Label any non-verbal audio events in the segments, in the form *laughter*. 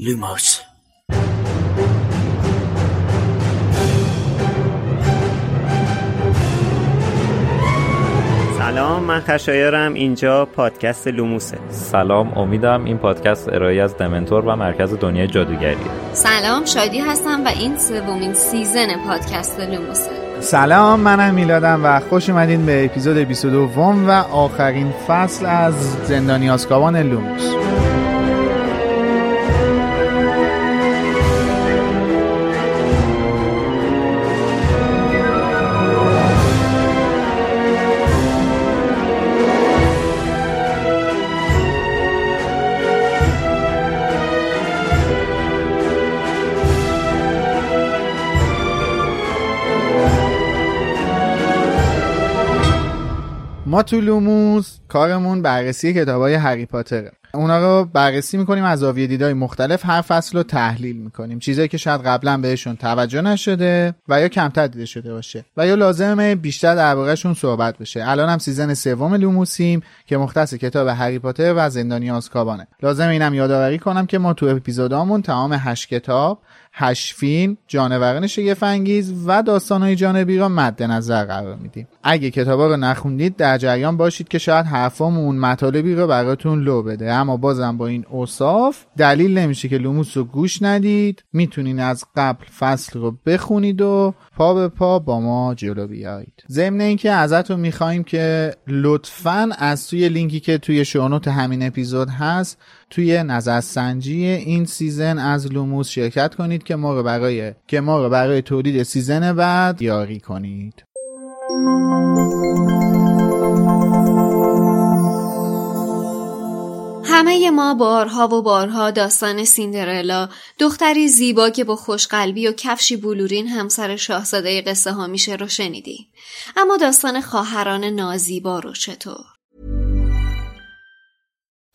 لوموس سلام من خشایارم. اینجا پادکست لوموسه. سلام امیدم این پادکست ارائه‌ای از دمنتور و مرکز دنیای جادوگریه. سلام شادی هستم و این سومین season پادکست لوموسه. سلام منم میلادم و خوش اومدین به اپیزود 22 و آخرین فصل از زندانی آسکابان لوموس. ما تو لوموس کارمون بررسی کتاب های هری پاتره. اونا رو بررسی می‌کنیم از زاویه دیدهای مختلف هر فصل رو تحلیل می‌کنیم. چیزایی که شاید قبلا بهشون توجه نشده و یا کمتر دیده شده باشه. و یا لازمه بیشتر دربارهشون صحبت بشه. الان هم season سوم لوموسیم که مختص کتاب هری پاتر و زندانی آزکابانه. لازم اینم یادآوری کنم که ما تو اپیزودامون تمام هشت کتاب هشت فیلم جانوران شگفت‌انگیز و داستانهای جانبی را مد نظر قرار میدیم. اگه کتابا رو نخوندید در جریان باشید که شاید حرفامون مطالبی رو براتون لو بده. اما بازم با این اوصاف دلیل نمیشه که لوموس رو گوش ندید. می‌تونین از قبل فصل رو بخونید و پا به پا با ما جلو بیایید. ضمن اینکه ازتون می‌خواهیم که لطفا از توی لینکی که توی show note همین اپیزود هست توی نظرسنجی این season از لوموس شرکت کنید که ما رو برای که ما رو برای تولید season بعد یاری کنید. همه ما بارها و بارها داستان سیندرلا دختری زیبا که با خوشقلبی و کفشی بلورین همسر شاهزاده قصه ها میشه رو شنیدیم. اما داستان خواهران نازیبا رو چطور؟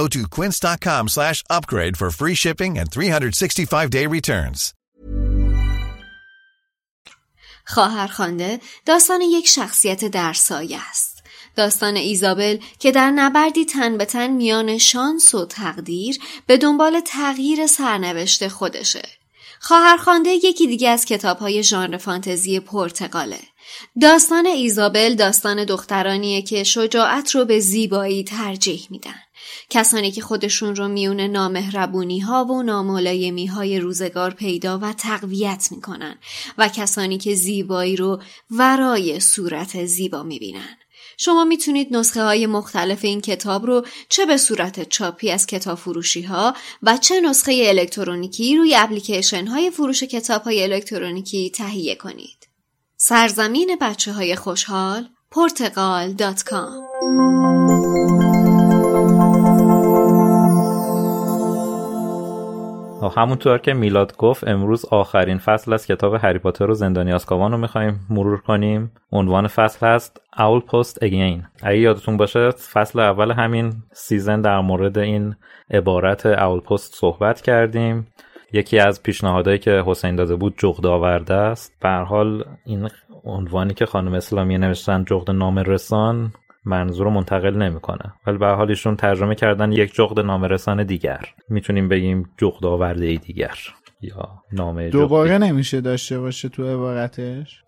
Go to quince.com slash upgrade for free shipping and 365-day returns. خواهرخوانده داستان یک شخصیت در سایه است. داستان ایزابل که در نبردی تن به تن میان شانس و تقدیر به دنبال تغییر سرنوشت خودشه. خواهرخوانده یکی دیگه از کتاب های ژانر فانتزی پرتغاله. داستان ایزابل داستان دخترانیه که شجاعت رو به زیبایی ترجیح میدن. کسانی که خودشون رو میون نامهربونی ها و ناملایمی های روزگار پیدا و تقویت می‌کنن و کسانی که زیبایی رو ورای صورت زیبا می‌بینن. شما می‌تونید نسخه های مختلف این کتاب رو چه به صورت چاپی از کتاب فروشی ها و چه نسخه الکترونیکی روی اپلیکیشن های فروش کتاب های الکترونیکی تهیه کنید. سرزمین بچه های خوشحال پرتغال.com همونطور که میلاد گفت امروز آخرین فصل از کتاب هری پاتر و زندانی آزکابان رو می‌خوایم مرور کنیم. عنوان فصل هست Owl Post Again اگه یادتون باشه فصل اول همین season در مورد این عبارت Owl Post صحبت کردیم. یکی از پیشنهادهایی که حسین داده بود جغد آورده است. به هر حال این عنوانی که خانم اسلامی نوشتن جغد نام رسان منظور رو منتقل نمی‌کنه. ولی به هر حال ایشون ترجمه کردن یک جغد نامه‌رسان دیگر. می‌تونیم بگیم جغد آورده ای دیگر یا نامه دوباره نمیشه داشته باشه تو عبارتش؟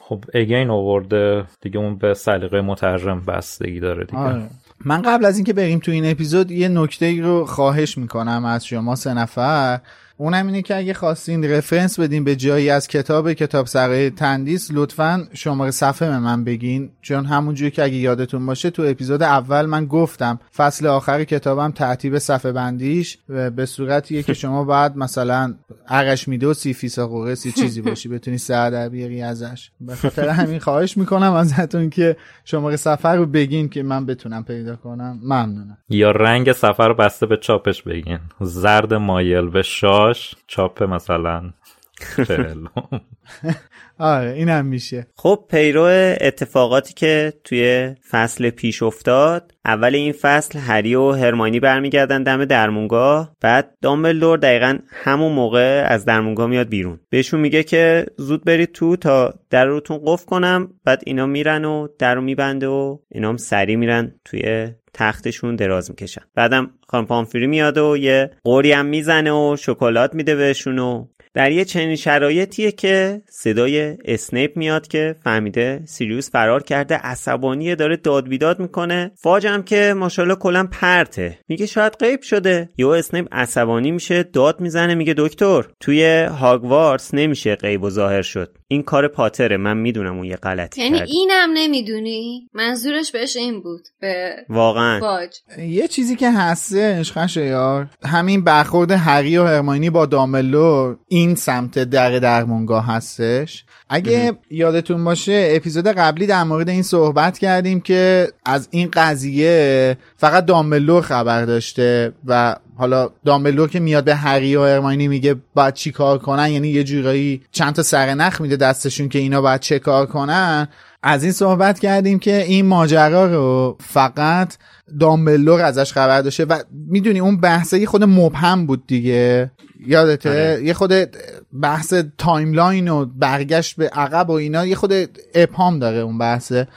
خب اگین آورده. دیگه اون به سلیقه مترجم بستگی داره دیگه. آره. من قبل از اینکه بریم تو این اپیزود یه نکته رو خواهش می‌کنم از شما سه نفر. اونم اینه که اگه خواستین رفرنس بدین به جایی از کتاب کتاب سرای تندیس لطفا شماره صفحه به من بگین. چون همونجوری که اگه یادتون باشه تو اپیزود اول من گفتم فصل آخر کتابم ترتیب صفحه بندیش به صورتیه که شما بعد مثلا عقش میده و سی فیسا قرص چیزی باشی بتونی سر در بیاری ازش. به خاطر همین خواهش می‌کنم ازتون که شماره صفحه رو بگین که من بتونم پیدا کنم. ممنونم. یا رنگ سفر رو بسته به چاپش بگین. زرد مایل به شاه چاپ مثلا *laughs* آره اینم میشه. خب پیرو اتفاقاتی که توی فصل پیش افتاد اول این فصل هری و هرماینی برمیگردن دم درمونگاه بعد دامبلدور دقیقا همون موقع از درمونگاه میاد بیرون. بهشون میگه که زود برید تو تا در روتون قفل کنم بعد اینا میرن و در رو میبنده و اینا هم سری میرن توی تختشون دراز می‌کشن. بعدم خانم پامفری میاد و یه قوری هم می‌زنه و شکلات میده بهشون و در یه چنین شرایطیه که صدای اسنیپ میاد که فهمیده سیریوس فرار کرده عصبانیه داره داد بیداد می‌کنه فاجم که ماشاءالله کلا پرته. میگه شاید غیب شده. یا اسنیپ عصبانی میشه داد می‌زنه میگه دکتر توی هاگوارتس نمیشه غیب و ظاهر شد. این کار پاتره. من می‌دونم اون یه غلطی یعنی اینم نمی‌دونی؟ منظورش بهش این بود. به واقعا. فاج. یه چیزی که هستش خشایار همین برخورد هری و هرماینی با داملو این سمت در درمونگاه هستش. اگه یادتون باشه اپیزود قبلی در مورد این صحبت کردیم که از این قضیه فقط دامبلور خبر داشته و حالا دامبلور که میاد به هری و هرماینی میگه باید چی کار کنن یعنی یه جورایی چند تا سرنخ میده دستشون که اینا باید چه کار کنن. از این صحبت کردیم که این ماجرا رو فقط دامبلدور ازش خبر داشته و می‌دونی اون بحثه یه خورده مبهم بود دیگه. یادته؟ آره. یه خورده بحث timeline و برگشت به عقب و اینا یه خورده ابهام داره اون بحثه.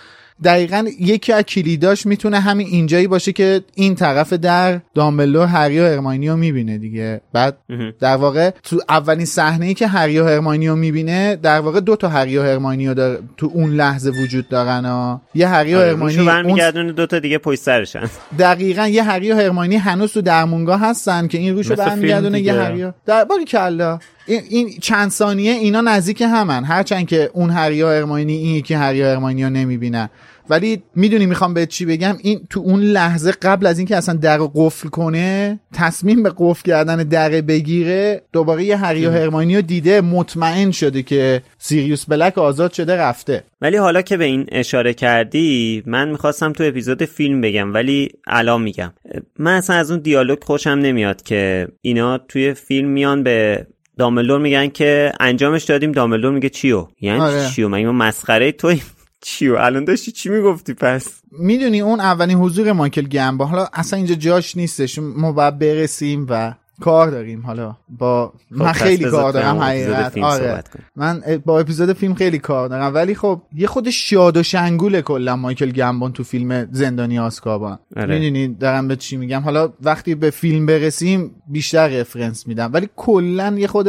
دقیقا یکی از کلیداش می‌تونه همین اینجایی باشه که این طرف در دامبلدور هری و هرماینی رو می‌بینه دیگه. بعد در واقع تو اولین صحنه ای که هری و هرماینی رو می‌بینه در واقع دو تا هری و هرماینی دار... تو اون لحظه وجود دارن ها. یه هری و آره، هرماینی اون برمیگردونه دوتا دیگه پشت سرشن. دقیقا یه هری و هرماینی هنوز تو درمونگاه هستن که این روشو برمیگردونه یه. هری و- در باری کلا. این, چند ثانیه اینا نزدیک همن. هرچند که اون هری و هرماینی این یکی هری و هرماینی رو نمی‌بینن. ولی می‌دونی می‌خوام به چی بگم؟ این تو اون لحظه قبل از اینکه اصلا در قفل کنه تصمیم به قفل کردن در بگیره دوباره یه هری و هرماینی رو دیده مطمئن شده که سیریوس بلک آزاد شده رفته. ولی حالا که به این اشاره کردی من می‌خواستم تو اپیزود فیلم بگم ولی الان میگم. من اصلا از اون دیالوگ خوشم نمیاد که اینا توی فیلم میان به دامبلدور میگن که انجامش دادیم دامبلدور میگه چیو؟ یعنی آره. چیو؟ مگه ما مسخره توی چیو؟ الان داشتی چی می‌گفتی پس؟ می‌دونی اون اولین حضور مایکل گمبا حالا اصلا اینجا جاش نیستش ما باید برسیم و کار داریم حالا. با من خب، پس خیلی کار دارم. حقیقت آره. کنیم. من با اپیزود فیلم خیلی کار دارم. ولی خب یه خود شاد و شنگوله کلا مایکل گمبون تو فیلم زندانی آسکابان آره. می‌دونی دارم به چی میگم. حالا وقتی به فیلم برسیم بیشتر رفرنس میدم. ولی کلا یه خود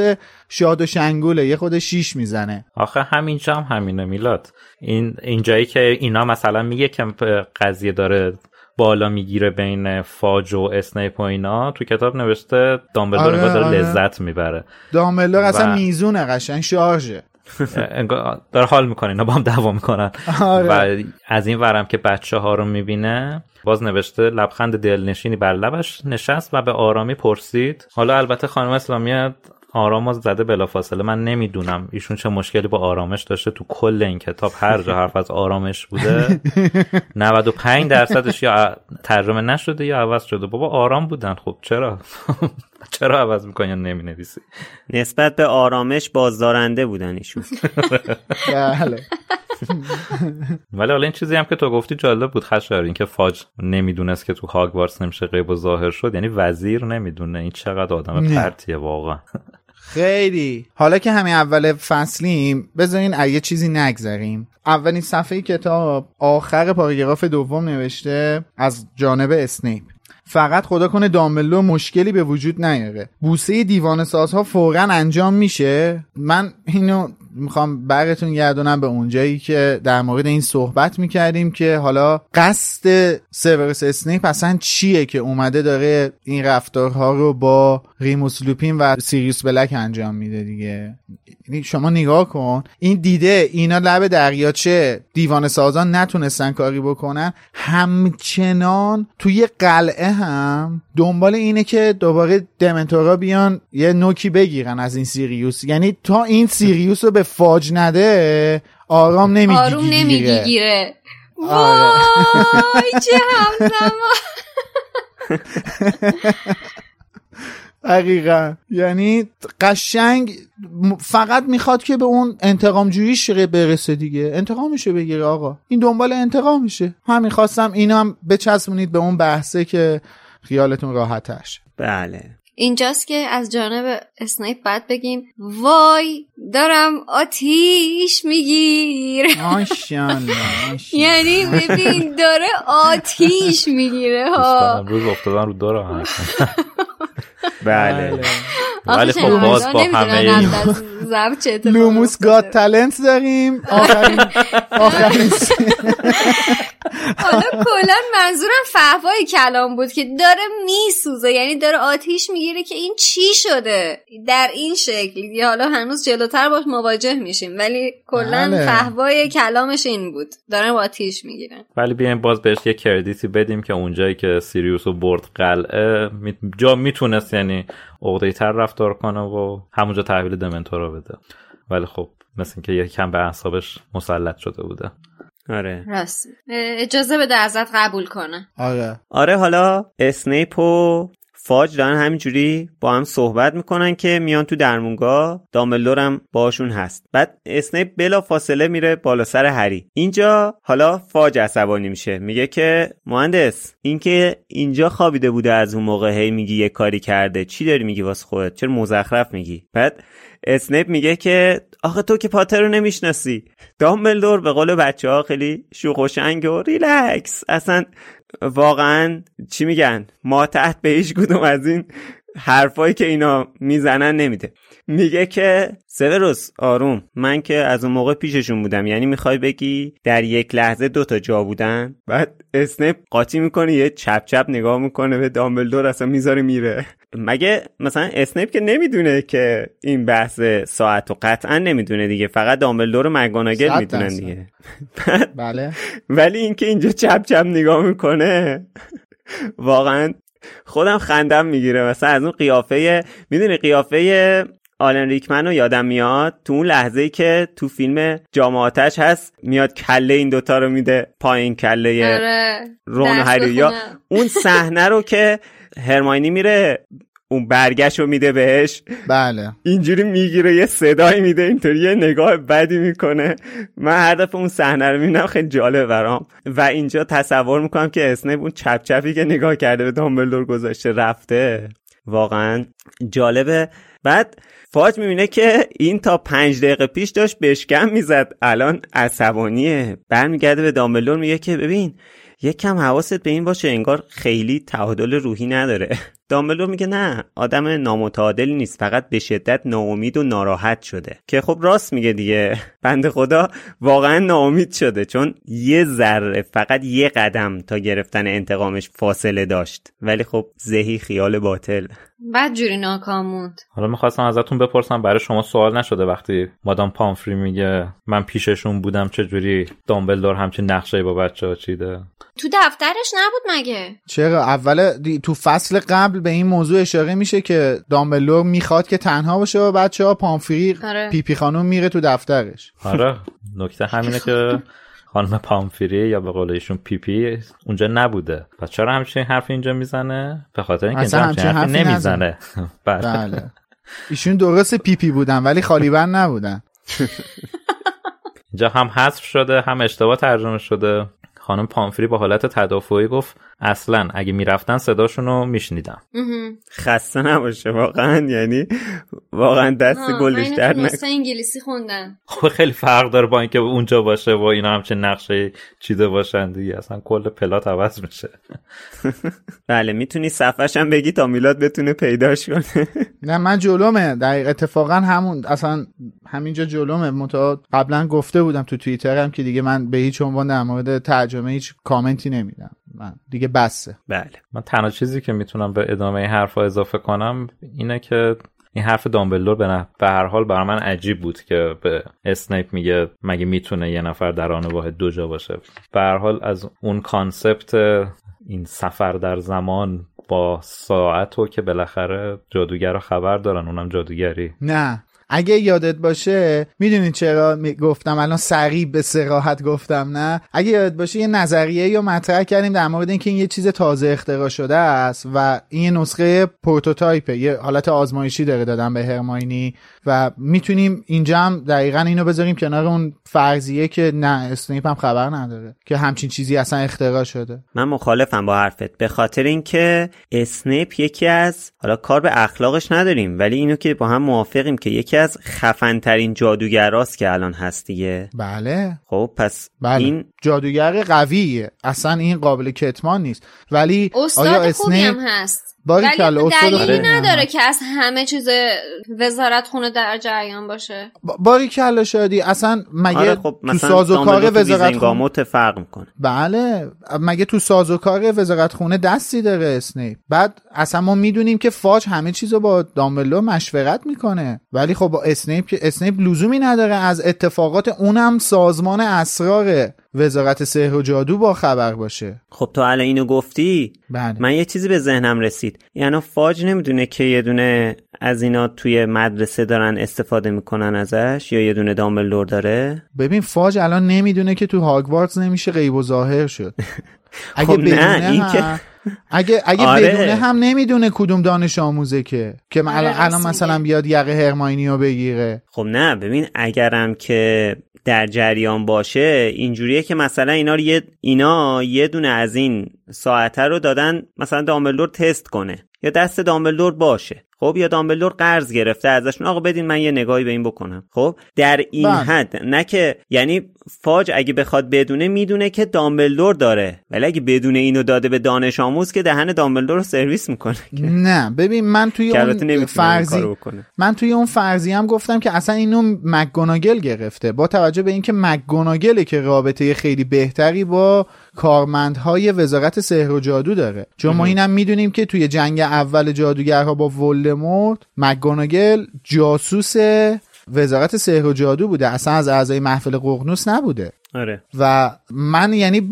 شاد و شنگوله یه خود شیش می‌زنه. آخه همینجا هم همینه میلاد. این اینجایی که اینا مثلا میگه که قضیه داره بالا می‌گیره بین فاج و اسنیپ و اینا تو کتاب نوشته دامبلدور آره، انگار داره آره. لذت می‌بره دامبلدور اصلا و- میزونه قشنگ شارژه *laughs* انگار داره حال می‌کنه اینا با هم دعوا می‌کنن آره. و از این ورم که بچه ها رو می‌بینه باز نوشته لبخند دلنشینی بر لبش نشست و به آرامی پرسید حالا البته خانم اسلامی آرام زده بلافاصله. من نمی‌دونم ایشون چه مشکلی با آرامش داشته. تو کل این کتاب هر جا حرف از آرامش بوده *laughs* 95 درصدش یا ترجمه نشده یا عوض شده. بابا آرام بودن. خب چرا؟ *laughs* چرا عوض می‌کنی یا نمی نویسی نسبت به آرامش بازدارنده بودن ایشون. *laughs* بله. ولی حالا این چیزی هم که تو گفتی جالب بود خشار این که فاج نمی‌دونست که تو هاگوارتس نمیشه غیب و ظاهر شد. یعنی وزیر نمی‌دونه. این چقدر آدم. پرتیه واقعا. خیلی. حالا که همین اول فصلیم بذارین از یه چیزی نگذریم. اولین صفحه کتاب آخر پاراگراف دوم نوشته از جانب اسنیپ. فقط خدا کنه دامبلدور مشکلی به وجود نیاره. بوسه دیوانه سازها فورا انجام میشه. من اینو می‌خوام برتون گردونم به اونجایی که در مورد این صحبت می‌کردیم که حالا قصد سیورس اسنیپ اصلا چیه که اومده داره این رفتارها رو با ریموس لوپین و سیریوس بلک انجام میده دیگه. یعنی شما نگاه کن این دیده اینا لب دریاچه دیوان سازان نتونستن کاری بکنن همچنان توی قلعه هم دنبال اینه که دوباره دمنتورا بیان یه نوکی بگیرن از این سیریوس. یعنی تا این سیریوس رو به فاج نده آرام نمی‌گیره آروم نمی‌گیره آره. وای چه *laughs* دقیقا. یعنی قشنگ فقط می‌خواد که به اون انتقام جوییش برسه دیگه. انتقامشو بگیره آقا. این دنبال انتقامشه همین خواستم اینا هم بچسبونید به اون بحثه که خیالتون راحتش بله. اینجاست که از جانب اسنیپ باید بگیم وای دارم آتیش میگیر. ماشاءالله ماشاءالله. یعنی ببین داره آتیش می‌گیره ها. امروز افتادن رو دور هم بله. ولی خب باز با همه لوموس گاد تالنت داریم. آخرین آخرین حالا کلا منظورم فهوای کلام بود که داره میسوزه. یعنی داره آتیش می‌گیره که این چی شده؟ در این شکل. یا حالا هنوز جلوتر باش مواجه میشیم. ولی کلا بله. فهوای کلامش این بود. داره با آتیش می‌گیره ولی بیایم باز بهش یه credit ی بدیم که اونجایی که سیریوس رو برد قلعه می- جا می‌تونست یعنی عقده‌ای تر رفتار کنه و همونجا تحویل دمنتورا بده. ولی خب مثل اینکه یه کم به اعصابش مسلط شده بوده. آره. راست. اجازه بده ازت قبول کنه آره. آره حالا اسنیپ و فاج دارن همینجوری با هم صحبت می‌کنن که میان تو درمونگاه دامبلدور هم باشون هست. بعد اسنیپ بلا فاصله میره بالا سر هری. اینجا حالا فاج عصبانی میشه. میگه که مهندس اینکه اینجا خوابیده بوده از اون موقع هی میگی یه کاری کرده. چی داری میگی واسه خودت؟ چرا مزخرف میگی؟ بعد اسنیپ میگه که آخه تو که پاتر رو نمی‌شناسی. دامبلدور به قول بچه ها خیلی شوخ و شنگ و ریلکس. اصلا واقعا چی میگن؟ ماتحت به هیچ کدوم از این حرفایی که اینا می‌زنن نمیده. میگه که سوروس آروم من که از اون موقع پیششون بودم. یعنی می‌خوای بگی در یک لحظه دو تا جا بودن؟ بعد اسنیپ قاطی می‌کنه یه چپ چپ نگاه می‌کنه به دامبلدور اصلا می‌ذاره میره. مگه مثلا اسنپ که نمی‌دونه که این بحث ساعت و قطعا نمی‌دونه دیگه. فقط دامبلدور و مگوناگل صد می‌دونن. دیگه. بله. ولی اینکه اینجا چپ چپ نگاه می‌کنه واقعا خودم خندم می‌گیره. مثلا از اون قیافه می‌دونی قیافه آلن ریکمن رو یادم میاد؟ تو اون لحظه ای که تو فیلم جامعاتش هست میاد کله این دوتا رو میده پایین کله آره. رون هری یا. اون صحنه رو که هرماینی میره اون برگشت رو میده بهش. بله. اینجوری می‌گیره یه صدایی میده اینطوری یه نگاه بدی می‌کنه. من هر دفعه اون صحنه رو می‌بینم خیلی جالب برام. و اینجا تصور می‌کنم که اسنیپ اون چپ چپی که نگاه کرده به دامبلدور گذاشته رفته. واقعا جالبه. بعد فاج می‌بینه که این تا پنج دقیقه پیش داشت بشکم می‌زد. الان عصبانیه. برمیگرده به دامبلدور میگه که ببین یک کم حواست به این باشه انگار خیلی تعادل روحی نداره. دامبلدور میگه نه آدم نامتعادلی نیست فقط به شدت ناامید و ناراحت شده. که خب راست میگه دیگه. *laughs* بنده خدا واقعا ناامید شده چون یه ذره فقط یه قدم تا گرفتن انتقامش فاصله داشت. ولی خب زهی خیال باطل. بد جوری ناکام موند حالا می‌خواستم ازتون بپرسم برای شما سوال نشده وقتی مادام پامفری میگه من پیششون بودم چجوری دامبلدور همچین نقشه با بچه ها چیده؟ تو دفترش نبود مگه؟ چرا؟ اول دی- تو فصل قبل به این موضوع اشاره میشه که دامبلدور می‌خواد که تنها باشه با بچه ها پامفری آره. پیپی خانوم میره تو دفترش. آره. نکته همینه که خانم پامفری یا به قول ایشون پی پی اونجا نبوده. پس چرا همچین حرف اینجا می‌زنه؟ به خاطر اینکه اصلا اینجا همچین همچین حرفی حرفی نمی‌زنه. *laughs* بله. بله. ایشون درست پیپی بودن ولی خالی بند نبودن. اینجا هم حذف شده هم اشتباه ترجمه شده. خانم پامفری با حالت تدافعی گفت اصلا اگه می‌رفتن صداشون رو میشنیدم خسته نباشه واقعا. یعنی واقعا دست گلش در نکنه انگلیسی خوندن. خب خیلی فرق داره با اینکه اونجا باشه و اینا همچه نقشه چیده باشن دیگه. اصلا کل پلات عوض میشه. *laughs* بله می‌تونی صفحش هم بگی تا میلاد بتونه پیداش کنه. *laughs* نه من جلومه. دقیق اتفاقا همون اصلا همینجا جلومه. منتها قبلا گفته بودم تو توییترم که دیگه من به هیچ عنوان در مورد ترجمه هیچ کامنتی نمیدم. من. دیگه بسه. بله. من تنها چیزی که می‌تونم به ادامه این حرفا اضافه کنم اینه که این حرف دامبلدور به, به هر حال برای من عجیب بود که به اسنیپ میگه مگه می‌تونه یه نفر در آن واحد دو جا باشه. به هر حال از اون concept این سفر در زمان با ساعت و که بالاخره جادوگر رو خبر دارن اونم جادوگری. نه. اگه یادت باشه می‌دونید چرا گفتم الان سریع به سراحت گفتم نه؟ اگه یادت باشه یه نظریه یا مطرح کردیم در مورد اینکه این یه چیز تازه اختراع شده است و این نسخه پروتوتایپه یه حالت آزمایشی داره دادن به هرماینی و می‌تونیم اینجا هم دقیقا اینو بذاریم کنار اون فرضیه که نه اسنیپ هم خبر نداره که همچین چیزی اصلا اختراع شده. من مخالفم با حرفت. به خاطر اینکه اسنیپ یکی از حالا کار به اخلاقش نداریم ولی اینو که با هم موافقیم که یکی از خفن ترین جادوگراست که الان هست دیگه. بله. خب پس بله. این جادوگر قویه. اصلا این قابل کتمان نیست. ولی آیا اسنیپ هست. ولی دلیلی نداره که از همه چیز وزارت خونه در جریان باشه. باریکلا شادی اصلا مگه آره خب تو ساز و کار وزارت خونه فرق می‌کنه. بله مگه تو ساز و کار وزارت خونه دستی داره اسنیپ بعد اصلا ما می‌دونیم که فاج همه چیزو با دامبلدور مشورت می‌کنه. ولی خب با اسنیپ که اسنیپ لزومی نداره از اتفاقات اونم سازمان اسرار وزارت سحر و جادو با خبر باشه. خب تو الان اینو گفتی؟ بله. من یه چیزی به ذهنم رسید. یعنی فاج نمی‌دونه که یه دونه از اینا توی مدرسه دارن استفاده می‌کنن ازش یا یه دونه دامبلدور داره؟ ببین فاج الان نمی‌دونه که تو هاگوارتس نمیشه غیب و ظاهر شد. *laughs* اگه خب نه این که اگه اگه آره. بدونه هم نمی‌دونه کدوم دانش آموزه که که الان, الان مثلا بیاد یقه هرماینی رو بگیره. خب نه ببین اگرم که در جریان باشه اینجوریه که مثلا اینا یه اینا یه دونه از این ساعته رو دادن مثلا دامبلدور تست کنه یا دست دامبلدور باشه. خب یا دامبلدور قرض گرفته ازشون. آقا بدین من یه نگاهی به این بکنم. خب در این بله. حد نه که یعنی فاج اگه بخواد بدونه می‌دونه که دامبلدور داره. ولی اگه بدونه اینو داده به دانش آموز که دهن دامبلدور رو سرویس می‌کنه نه ببین من توی اون فرضی. من توی اون فرضی هم گفتم که اصلا اینو مکگوناگل گرفته. با توجه به اینکه مکگوناگله که رابطه خیلی بهتری با کارمندهای وزارت سحر و جادو داره. چون ما اینم می‌دونیم که توی جنگ اول جادوگرها با ولدمورت مکگوناگل جاسوس وزارت سحر و جادو بوده. اصلا از اعضای محفل ققنوس نبوده. آره. و من یعنی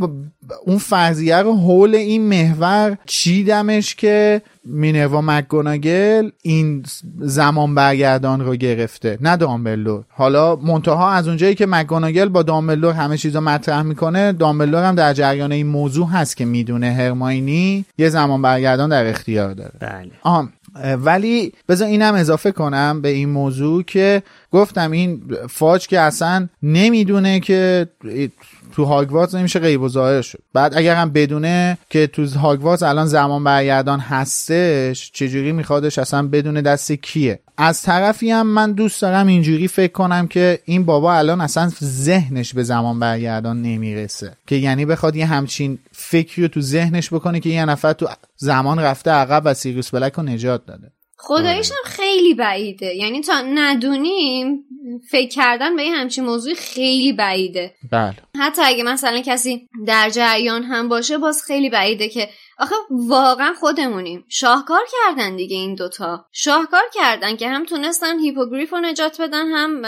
اون فرضیه رو حول این محور چیدمش که مینروا مکگوناگل این زمان برگردان رو گرفته نه دامبلدور. حالا منتها از اونجایی که مکگوناگل با دامبلدور همه چیزا مطرح می‌کنه دامبلدور هم در جریان این موضوع هست که می‌دونه هرماینی یه زمان برگردان در اختیار داره. بله. آه ولی بذار اینم اضافه کنم به این موضوع که گفتم این فاج که اصلا نمی‌دونه که تو هاگوارتس نمیشه غیب و ظاهر شد. بعد اگر هم بدونه که تو هاگوارتس الان زمان برگردان هستش چجوری میخوادش اصلا بدونه دست کیه؟ از طرفی هم من دوست دارم اینجوری فکر کنم که این بابا الان اصلا ذهنش به زمان برگردان نمی‌رسه. که یعنی بخواد یه همچین فکری رو تو ذهنش بکنه که یه نفر تو زمان رفته عقب و سیریوس بلک رو نجات داده. خداییش هم خیلی بعیده. یعنی تا ندونیم فکر کردن به یه همچین موضوع خیلی بعیده. بله. حتی اگه مثلا کسی در جریان هم باشه باز خیلی بعیده که آخه واقعا خودمونیم. شاهکار کردن دیگه این دوتا. شاهکار کردن که هم تونستن هیپوگریف رو نجات بدن هم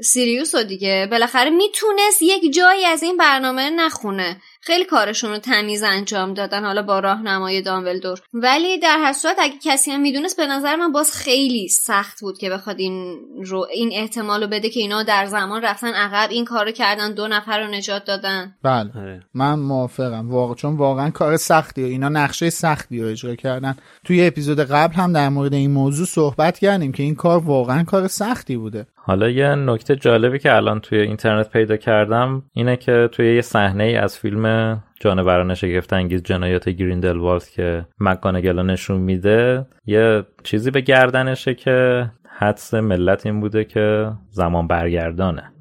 سیریوس رو دیگه. بالاخره می‌تونست یک جایی از این برنامه نخونه. خیلی کارشون رو تمیز انجام دادن حالا با راهنمای دامبلدور. ولی در هر صورت اگه کسی هم می‌دونست به نظر من باز خیلی سخت بود که بخواد این رو این احتمال رو بده که اینا در زمان رفتن عقب این کارو کردن دو نفر رو نجات دادن. بله. آره. من موافقم. واقع چون واقعا کار سختیه اینا نقشه سختی رو اجرا کردن. توی اپیزود قبل هم در مورد این موضوع صحبت کردیم که این کار واقعا کار سختی بوده. حالا یه نکته جالبی که الان توی اینترنت پیدا کردم اینه که توی یه صحنه ای از فیلم جانوران شگفت انگیز جنایات گریندلوالد که مکانگلا نشون میده یه چیزی به گردنشه که حدس ملت این بوده که زمان برگردانه.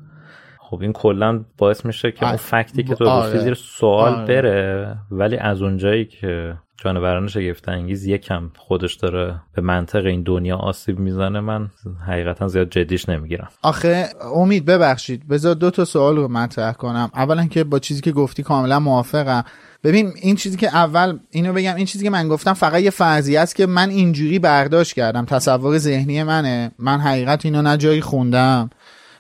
خب این کلا باعث میشه که اون آره. فکتی که تو آره. گفتی زیر سوال آره. بره ولی از اونجایی که جانوران شگفت انگیز یکم خودش داره به منطق این دنیا آسیب می‌زنه من حقیقتا زیاد جدیش نمی‌گیرم آخه امید ببخشید بذار دو تا سوال رو مطرح کنم اولا که با چیزی که گفتی کاملا موافقم ببین این چیزی که اول اینو بگم این چیزی که من گفتم فقط یه فرضیه است که من اینجوری برداشت کردم تصور ذهنی منه من حقیقت اینو نه جایی خوندم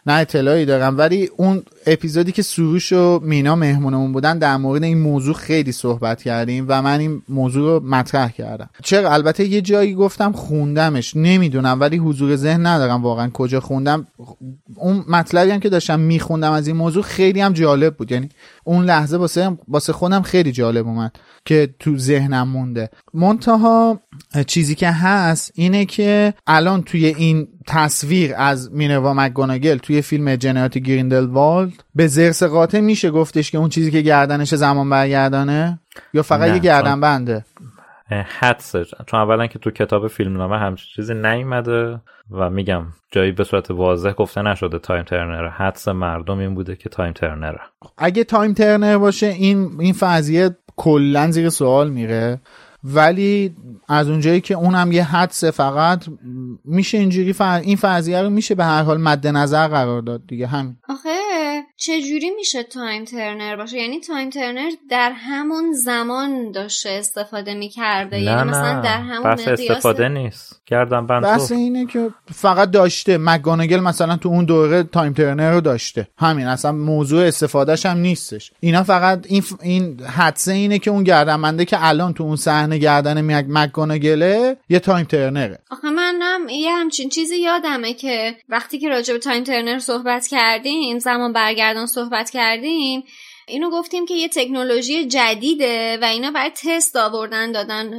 نه اطلاعی دارم ولی اون اپیزودی که سروش و مینا مهمونمون بودن در مورد این موضوع خیلی صحبت کردیم و من این موضوع رو مطرح کردم. چرا؟ البته یه جایی گفتم خوندمش. نمی‌دونم ولی حضور ذهن ندارم واقعا کجا خوندم. اون مطلبی هم که داشتم میخوندم از این موضوع خیلی هم جالب بود. یعنی اون لحظه واسه واسه خودم خیلی جالب اومد که تو ذهنم مونده. منتها چیزی که هست اینه که الان توی این تصویر از مینوا مکگوناگل توی فیلم جنایات گریندلوالد به زرس قاطع میشه گفتش که اون چیزی که گردنش زمان برگردانه؟ یا فقط نه، یه گردن بنده؟ حدسه. چون اولا که تو کتاب فیلمنامه همچین چیزی نیومده و میگم جایی به صورت واضح گفته نشده time turner ه. حدس مردم این بوده که time turner ه. اگه time turner باشه این این فرضیه کلا زیر سوال میره. ولی از اونجایی که اونم یه حدس فقط میشه اینجوری فر... این فرضیه رو میشه به هر حال مد نظر قرار داد دیگه همین. آخه where چجوری میشه time turner باشه؟ یعنی time turner در همون زمان داشته استفاده می‌کرده. نه یعنی مثلا نه. در همون بحث مقیاس استفاده نیست. گردن بند بحث تو. اینه که فقط داشته. مک‌گونگال مثلا تو اون دوره time turner رو داشته. همین اصلا موضوع استفادهش هم نیستش. اینا فقط این ف... این حدسه اینه که اون گردنبنده که الان تو اون صحنه گردن مگ... مک‌گونگاله یه time turner ه. آخه منم یه همچین چیزی یادمه که وقتی که راجع به time turner صحبت کردیم زمان برگردان صحبت کردیم اینو گفتیم که یه تکنولوژی جدیده و اینا برای تست آوردن دادن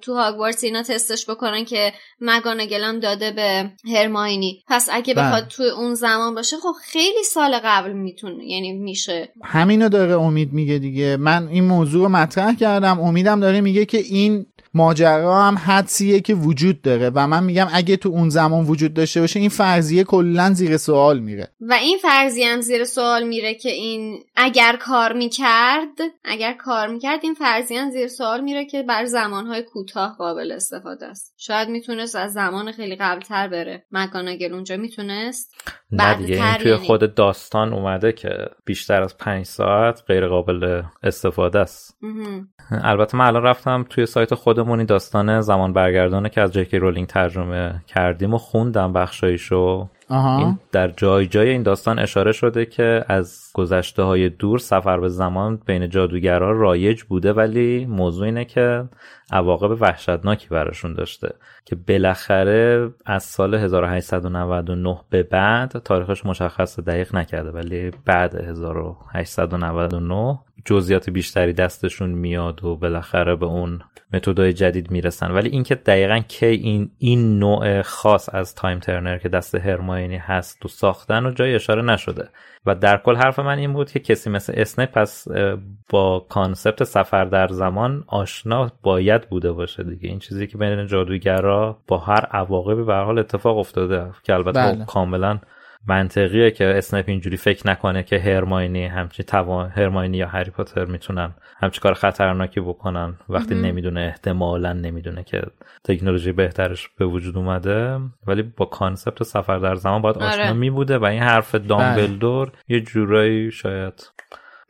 تو هاگوارتس اینا تستش بکنن که مگانگلم داده به هرماینی. پس اگه بله. بخواد تو اون زمان باشه خب خیلی سال قبل می‌تونه یعنی میشه. همینو داره امید میگه دیگه. من این موضوع رو مطرح کردم. امیدم داره میگه که این ماجرا هم حدسیه که وجود داره و من میگم اگه تو اون زمان وجود داشته باشه این فرضیه کلا زیر سوال میره. و این فرضیه هم زیر سوال میره که این اگر کار می‌کرد اگر کار می‌کرد این فرضیه هم زیر سوال میره که بر زمانهای کوتاه قابل استفاده است. شاید می‌تونست از زمان خیلی قبلتر بره. مکاناگل اونجا می‌تونست؟ نه دیگه این توی. خود داستان اومده که بیشتر از پنج ساعت غیر قابل استفاده است. البته من الان رفتم توی سایت خودمون این داستان زمان برگردانه که از جکی رولینگ ترجمه کردیم و خوندم بخشایشو. این در جای جای این داستان اشاره شده که از گذشته های دور سفر به زمان بین جادوگرها رایج بوده ولی موضوع اینه که عواقب وحشتناکی براشون داشته که بالاخره از سال 1899 به بعد تاریخش مشخص دقیق نکرده ولی بعد 1899 جزئیات بیشتری دستشون میاد و بالاخره به اون متدای جدید می‌رسن. ولی اینکه دقیقا کی این این نوع خاص از time turner که دست هرماینی هست و ساختن و جای اشاره نشده. و در کل حرف من این بود که کسی مثل اسنیپ پس با concept سفر در زمان آشنا باید بوده باشه دیگه. این چیزی که بین جادوگرا با هر عواقبی به هر حال اتفاق افتاده که البته بله. کاملا منطقیه که اسنیپ اینجوری فکر نکنه که هرماینی همچی توان هرماینی یا هری پاتر می‌تونن همچی کار خطرناکی بکنن. وقتی نمی‌دونه احتمالا نمی‌دونه که تکنولوژی بهترش به وجود اومده. ولی با concept سفر در زمان باید آشنا آره. می بوده و این حرف دامبلدور یه جورایی شاید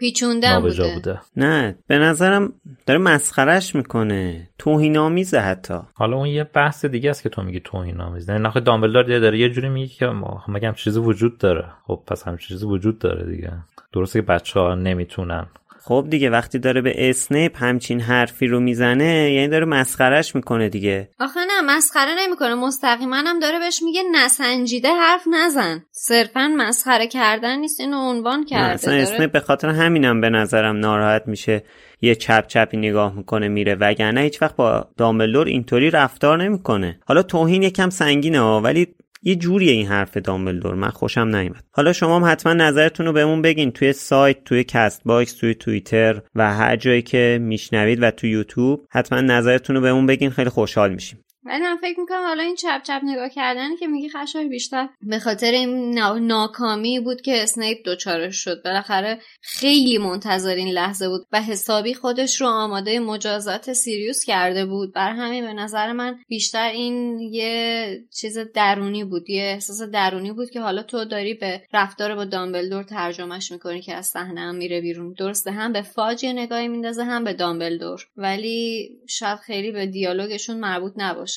پیچونده نابجا بوده. بوده. نه به نظرم داره مسخرش می‌کنه. توهین آمیزه حتی. حالا اون یه بحث دیگه است که تو میگی توهین آمیز نه نخواهی دامبلدور دیگه داره یه جوری میگه که ما مگه هم چیزی وجود داره؟ خب پس هم چیزی وجود داره دیگه. درسته که بچه ها نمی‌تونن خب دیگه وقتی داره به اسنیپ همچین حرفی رو می‌زنه یعنی داره مسخرش می‌کنه دیگه. آخه نه مسخره نمی‌کنه. مستقیما هم داره بهش میگه نسنجیده حرف نزن. صرفا مسخره کردن نیست اینو عنوان کرده. اصلا داره... اسنیپ به خاطر همینم به نظرم ناراحت میشه. یه چپ چپی نگاه می‌کنه میره. وگرنه هیچ وقت با دامبلدور اینطوری رفتار نمی‌کنه. حالا توهین یکم سنگینه ها ولی یه جوریه این حرف دامبلدور من خوشم نیومد. حالا شما هم حتما نظرتون رو بهمون بگین توی سایت توی کست باکس توی توییتر و هر جایی که میشنوید و توی یوتیوب حتما نظرتون رو بهمون بگین خیلی خوشحال میشیم. ولی من فکر می‌کنم حالا این چپ چپ نگاه کردنی که میگی خشایار بیشتر. به خاطر این ناکامی بود که اسنیپ دوچارش شد. بالاخره خیلی منتظر این لحظه بود و حسابی خودش رو آماده مجازات سیریوس کرده بود. بر همین به نظر من بیشتر این یه چیز درونی بود. یه احساس درونی بود که حالا تو داری به رفتار با دامبلدور ترجمهش می‌کنی که از صحنه هم میره بیرون. درسته هم به فاج نگاهی میندازه هم به دامبلدور. ولی شاید خیلی به دیالوگشون مربوط نباشه.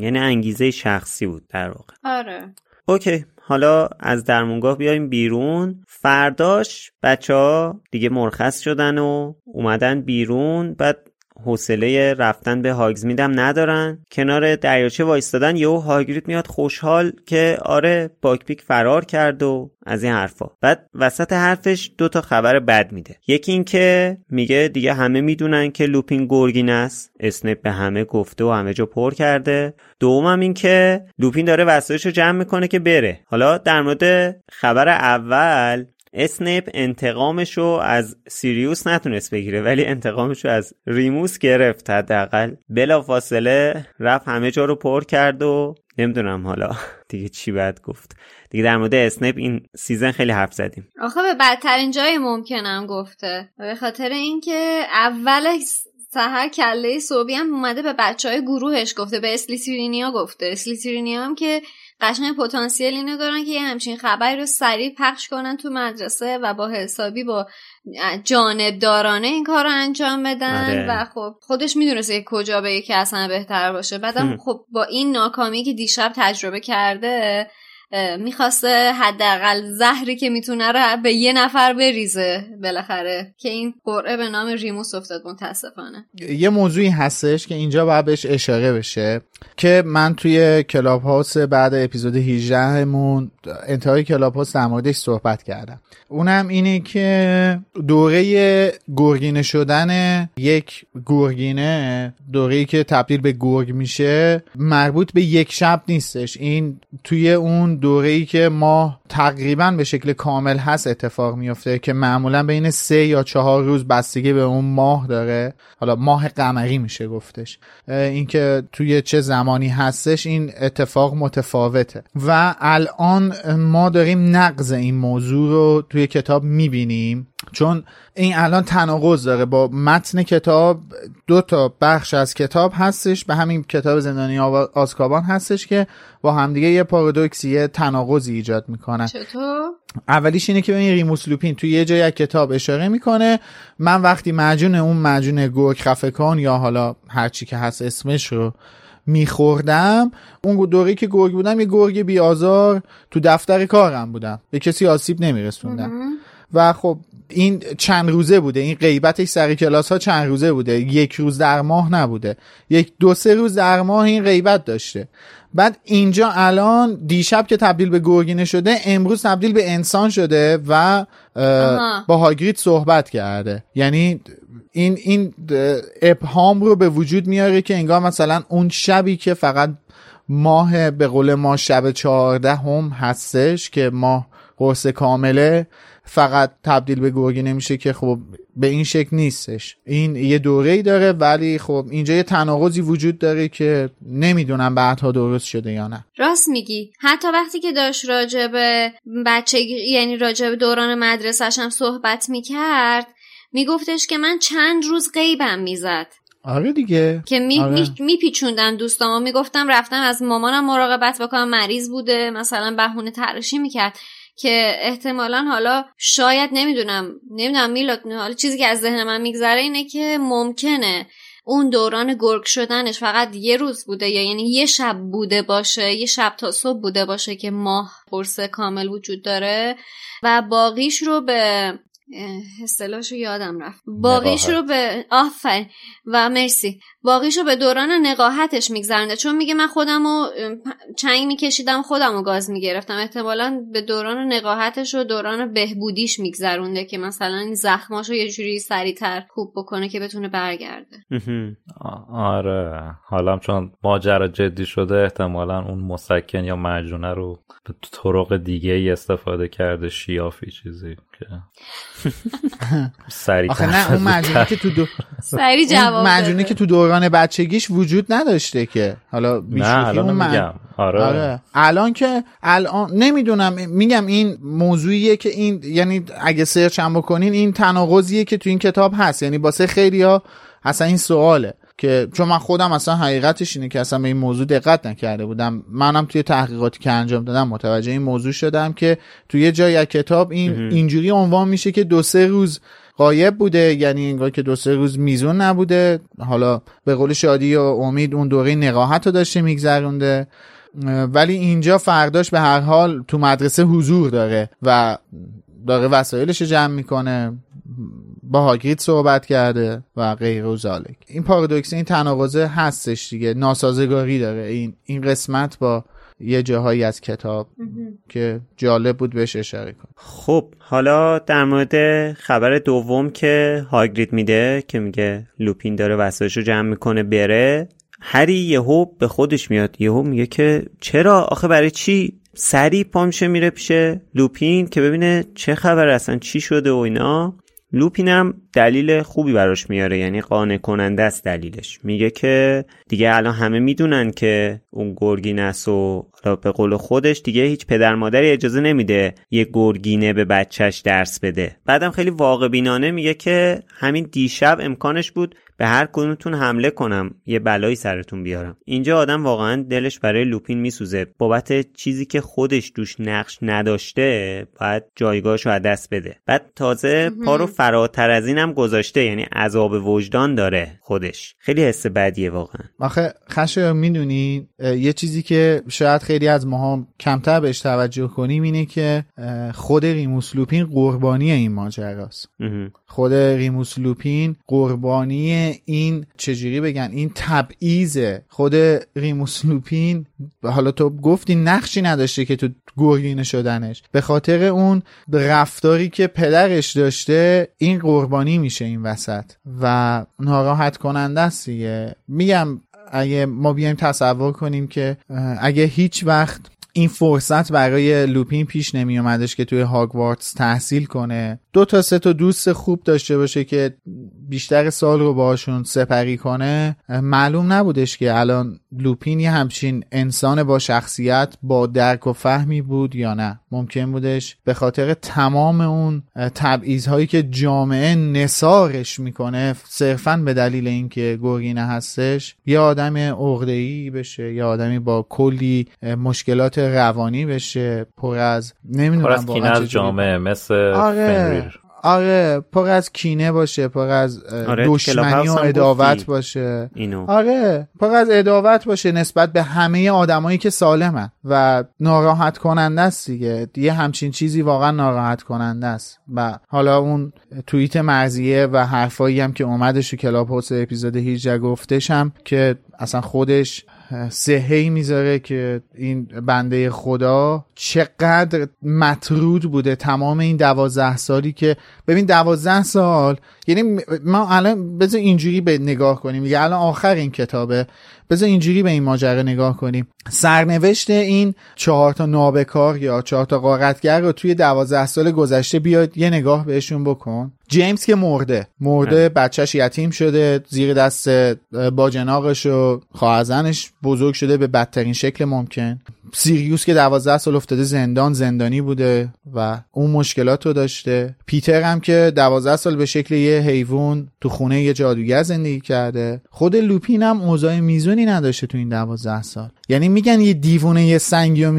یعنی انگیزه شخصی بود در واقع. آره. okay. حالا از درمونگاه بیایم بیرون. فرداش بچه ها دیگه مرخص شدن و اومدن بیرون. بعد حوصله رفتن به هاگزمید هم ندارن. کنار دریاچه وایستادن یهو هاگرید میاد خوشحال که آره باک‌بیک فرار کرد و از این حرفا. بعد وسط حرفش دو تا خبر بد میده. یکی اینکه میگه دیگه همه می‌دونن که لوپین گرگینه است. اسنیپ به همه گفته و همه جا پر کرده. دومم این که لوپین داره وسایلش رو جمع می‌کنه که بره. حالا در مورد خبر اول اسنیپ انتقامشو از سیریوس نتونست بگیره ولی انتقامشو از ریموس گرفت حداقل. بلا فاصله رفت همه جا رو پر کرد و نمی‌دونم حالا *laughs* دیگه چی باید گفت. دیگه در مورد اسنیپ این season خیلی حرف زدیم. آخه به بدترین جای ممکنم گفته. به خاطر اینکه اول سهر کله صوبی هم اومده به بچه های گروهش گفته. به اسلیترینیا گفته. اسلیترینیا هم که قشنگ پتانسیل اینو دارن که یه همچین خبری رو سریع پخش کنن تو مدرسه و با حسابی با جانب دارانه این کار رو انجام بدن آره. و خب خودش می‌دونسته کجا به که اصلا بهتر باشه بعدم خب با این ناکامی که دیشب تجربه کرده می‌خواسته حداقل زهری که می‌تونه رو به یه نفر بریزه بالاخره که این قرعه به نام ریموس افتاد متاسفانه. یه موضوعی هستش که اینجا باید بهش اشاره بشه که من توی کلاب هاوس بعد اپیزود 18 مون انتهای کلاب هاوس در موردش صحبت کردم. اونم اینه که دوره گرگینه شدن یک گرگینه دوره که تبدیل به گرگ میشه مربوط به یک شب نیستش. این توی اون دوره ای که ماه تقریبا به شکل کامل هست اتفاق میفته که معمولا بین سه یا چهار روز بستگی به اون ماه داره. حالا ماه قمری میشه گفتش. اینکه توی چه زمانی هستش این اتفاق متفاوته. و الان ما داریم نقض این موضوع رو توی کتاب می‌بینیم. چون این الان تناقض داره. با متن کتاب دو تا بخش از کتاب هستش. به همین کتاب زندانی آزکابان هستش که با همدیگه یه پارادوکسی یه تناقضی ایجاد می‌کنن. چطور؟ اولیش اینه که این ریموس لوپین توی یه جای کتاب اشاره می‌کنه. من وقتی معجون اون معجون گرگ خفکان یا حالا هرچی که هست اسمش رو میخوردم اون دوره که گرگ بودم یه گرگ بیازار تو دفتر کارم بودم. به کسی آسیب نمیرسوندم. و خب این چند روزه بوده این غیبتش سر کلاس ها چند روزه بوده یک روز در ماه نبوده. یک دو سه روز در ماه این غیبت داشته. بعد اینجا الان دیشب که تبدیل به گرگینه شده امروز تبدیل به انسان شده و با هاگرید صحبت کرده. یعنی این این ابهام رو به وجود میاره که انگار مثلا اون شبی که فقط ماه به قول ما شب چهارده هم هستش که ماه قرص کامله فقط تبدیل به گرگی نمیشه که خب به این شکل نیستش. این یه دوره ای داره ولی خب اینجا یه تناقضی وجود داره که نمی‌دونم بعدها درست شده یا نه. راست میگی. حتی وقتی که داشت راجع به بچه یعنی راجع به دوران مدرسهش هم صحبت می‌کرد میگفتش که من چند روز غیبم می‌زد. آره دیگه. که می آره. میپیچوندن دوستام می‌گفتم رفتم از مامانم مراقبت بکنم مریض بوده مثلا بهونه ترشی می‌کرد. که احتمالا حالا شاید نمی‌دونم نمی‌دونم میلاد حالا چیزی که از ذهن من میگذره اینه که ممکنه اون دوران گرگ شدنش فقط یه روز بوده یا یعنی یه شب بوده باشه یه شب تا صبح بوده باشه که ماه قرص کامل وجود داره و باقیش رو به اصطلاحش یادم رفت. باقیش رو به آفر و مرسی. باقیش رو به دوران نقاهتش میگذرنده چون میگه من خودم رو چنگ میکشیدم خودم رو گاز می‌گرفتم. احتمالا به دوران نقاهتش و دوران بهبودیش میگذرونده که مثلا این زخماش رو یه جوری سریعتر خوب بکنه که بتونه برگرده. آره. حالا چون ماجرا جدی شده احتمالا اون مسکن یا مجونه رو به طرق دیگه ای استفاده کرده شیافی چیزی که *laughs* سریع آخه نه اون مجونه که تو دو... سری جواب مجونه که تو دوران بچگیش وجود نداشته که. حالا نه الان اون میگم. آره. آره. الان که الان نمی‌دونم میگم این موضوعیه که این یعنی اگه سرچ هم بکنین این تناقضیه که تو این کتاب هست. یعنی باسه خیلی ها اصلا این سواله که چون من خودم اصلا حقیقتش اینه که اصلا به این موضوع دقت نکرده بودم. منم توی تحقیقاتی که انجام دادم متوجه این موضوع شدم که توی یه جای کتاب این اینجوری عنوان میشه که دو سه روز قایب بوده یعنی انگار که دو سه روز میزون نبوده. حالا به قول شادی و امید اون دوره نقاهت رو داشته میگذرونده. ولی اینجا فرداش به هر حال تو مدرسه حضور داره و داره وسایلش جمع می‌کنه با هاگرید صحبت کرده و غیر و زالک این پارادوکس این تناقضه هستش دیگه ناسازگاری داره. این این قسمت با یه جاهایی از کتاب که جالب بود بهش اشاره کن خب حالا در مورد خبر دوم که هاگرید میده که میگه لوپین داره وسایلش رو جمع می‌کنه بره هری یهو به خودش میاد. یهو میگه که چرا؟ آخه برای چی؟ سری پامشه میره پیش لوپین که ببینه چه خبر اصلا چی شده و اینا. لوپینم دلیل خوبی براش میاره یعنی قانع کننده است دلیلش. میگه که دیگه الان همه می‌دونن که اون گرگینس و به قول خودش دیگه هیچ پدر مادری اجازه نمیده یه گرگینه به بچهش درس بده. بعدم خیلی واقع بینانه میگه که همین دیشب امکانش بود به هر کدومتون حمله کنم یه بلایی سرتون بیارم. اینجا آدم واقعا دلش برای لوپین میسوزه. بابت چیزی که خودش دوش نقش نداشته باید جایگاهش رو دست بده. بعد تازه پا رو فراتر از اینم گذاشته یعنی عذاب وجدان داره خودش. خیلی حس بدیه واقعا. آخه خشه می‌دونی یه چیزی که شاید خیلی از ماها کمتر بهش توجه کنیم اینه که خود ریموس لوپین قربانی این ماجراست. خود ریموس لوپین قربانی این چجوری بگن این تبعیض خود ریموس لوپین. حالا تو گفتی نقشی نداشته که تو گرگینه شدنش. به خاطر اون رفتاری که پدرش داشته این قربانی میشه این وسط و ناراحت کننده است دیگه. میگم اگه ما بیایم تصور کنیم که اگه هیچ وقت این فرصت برای لوپین پیش نمی اومدش که توی هاگوارتس تحصیل کنه دو تا سه تا دوست خوب داشته باشه که بیشتر سال رو باشون سپری کنه معلوم نبودش که الان لوپین یه همچین انسان با شخصیت با درک و فهمی بود یا نه ممکن بودش به خاطر تمام اون تبعیض هایی که جامعه نسارش می‌کنه صرفا به دلیل اینکه گرگینه هستش یه آدم عقده‌ای بشه یا آدمی با کلی مشکلات روانی بشه پر از نمی‌دونم پر از جامعه مثل آره. آره پر از کینه باشه پر از آره، دشمنی و اداوت باشه. اینو. آره پر از اداوت باشه نسبت به همه آدمایی که سالمن و ناراحت کننده است دیگه. یه همچین چیزی واقعا ناراحت کننده است. و حالا اون توییت مرزیه و حرفایی هم که اومدش تو کلاب هاوس اپیزود 18 گفتشم که اصلا خودش سهی می‌ذاره که این بنده خدا چقدر مطرود بوده تمام این دوازده سالی که ببین دوازده سال یعنی ما الان بذار اینجوری به نگاه کنیم. دیگه الان آخر این کتابه. بذار اینجوری به این ماجرا نگاه کنیم. سرنوشت این چهار تا نابکار یا چهار تا قارتگر رو توی دوازده سال گذشته بیاد یه نگاه بهشون بکن. جیمز که مرده. مرده بچهش یتیم شده زیر دست باجناقش و خواهزنش بزرگ شده به بدترین شکل ممکن. سیریوس که دوازده سال افتاده زندان زندانی بوده و اون مشکلات رو داشته. پیتر هم که دوازده سال به شکل یه حیوان تو خونه یه جادوگر زندگی کرده. خود لوپین هم اوضاع میزونی نداشته تو این دوازده سال. یعنی میگن یه دیوونه یه سنگی رو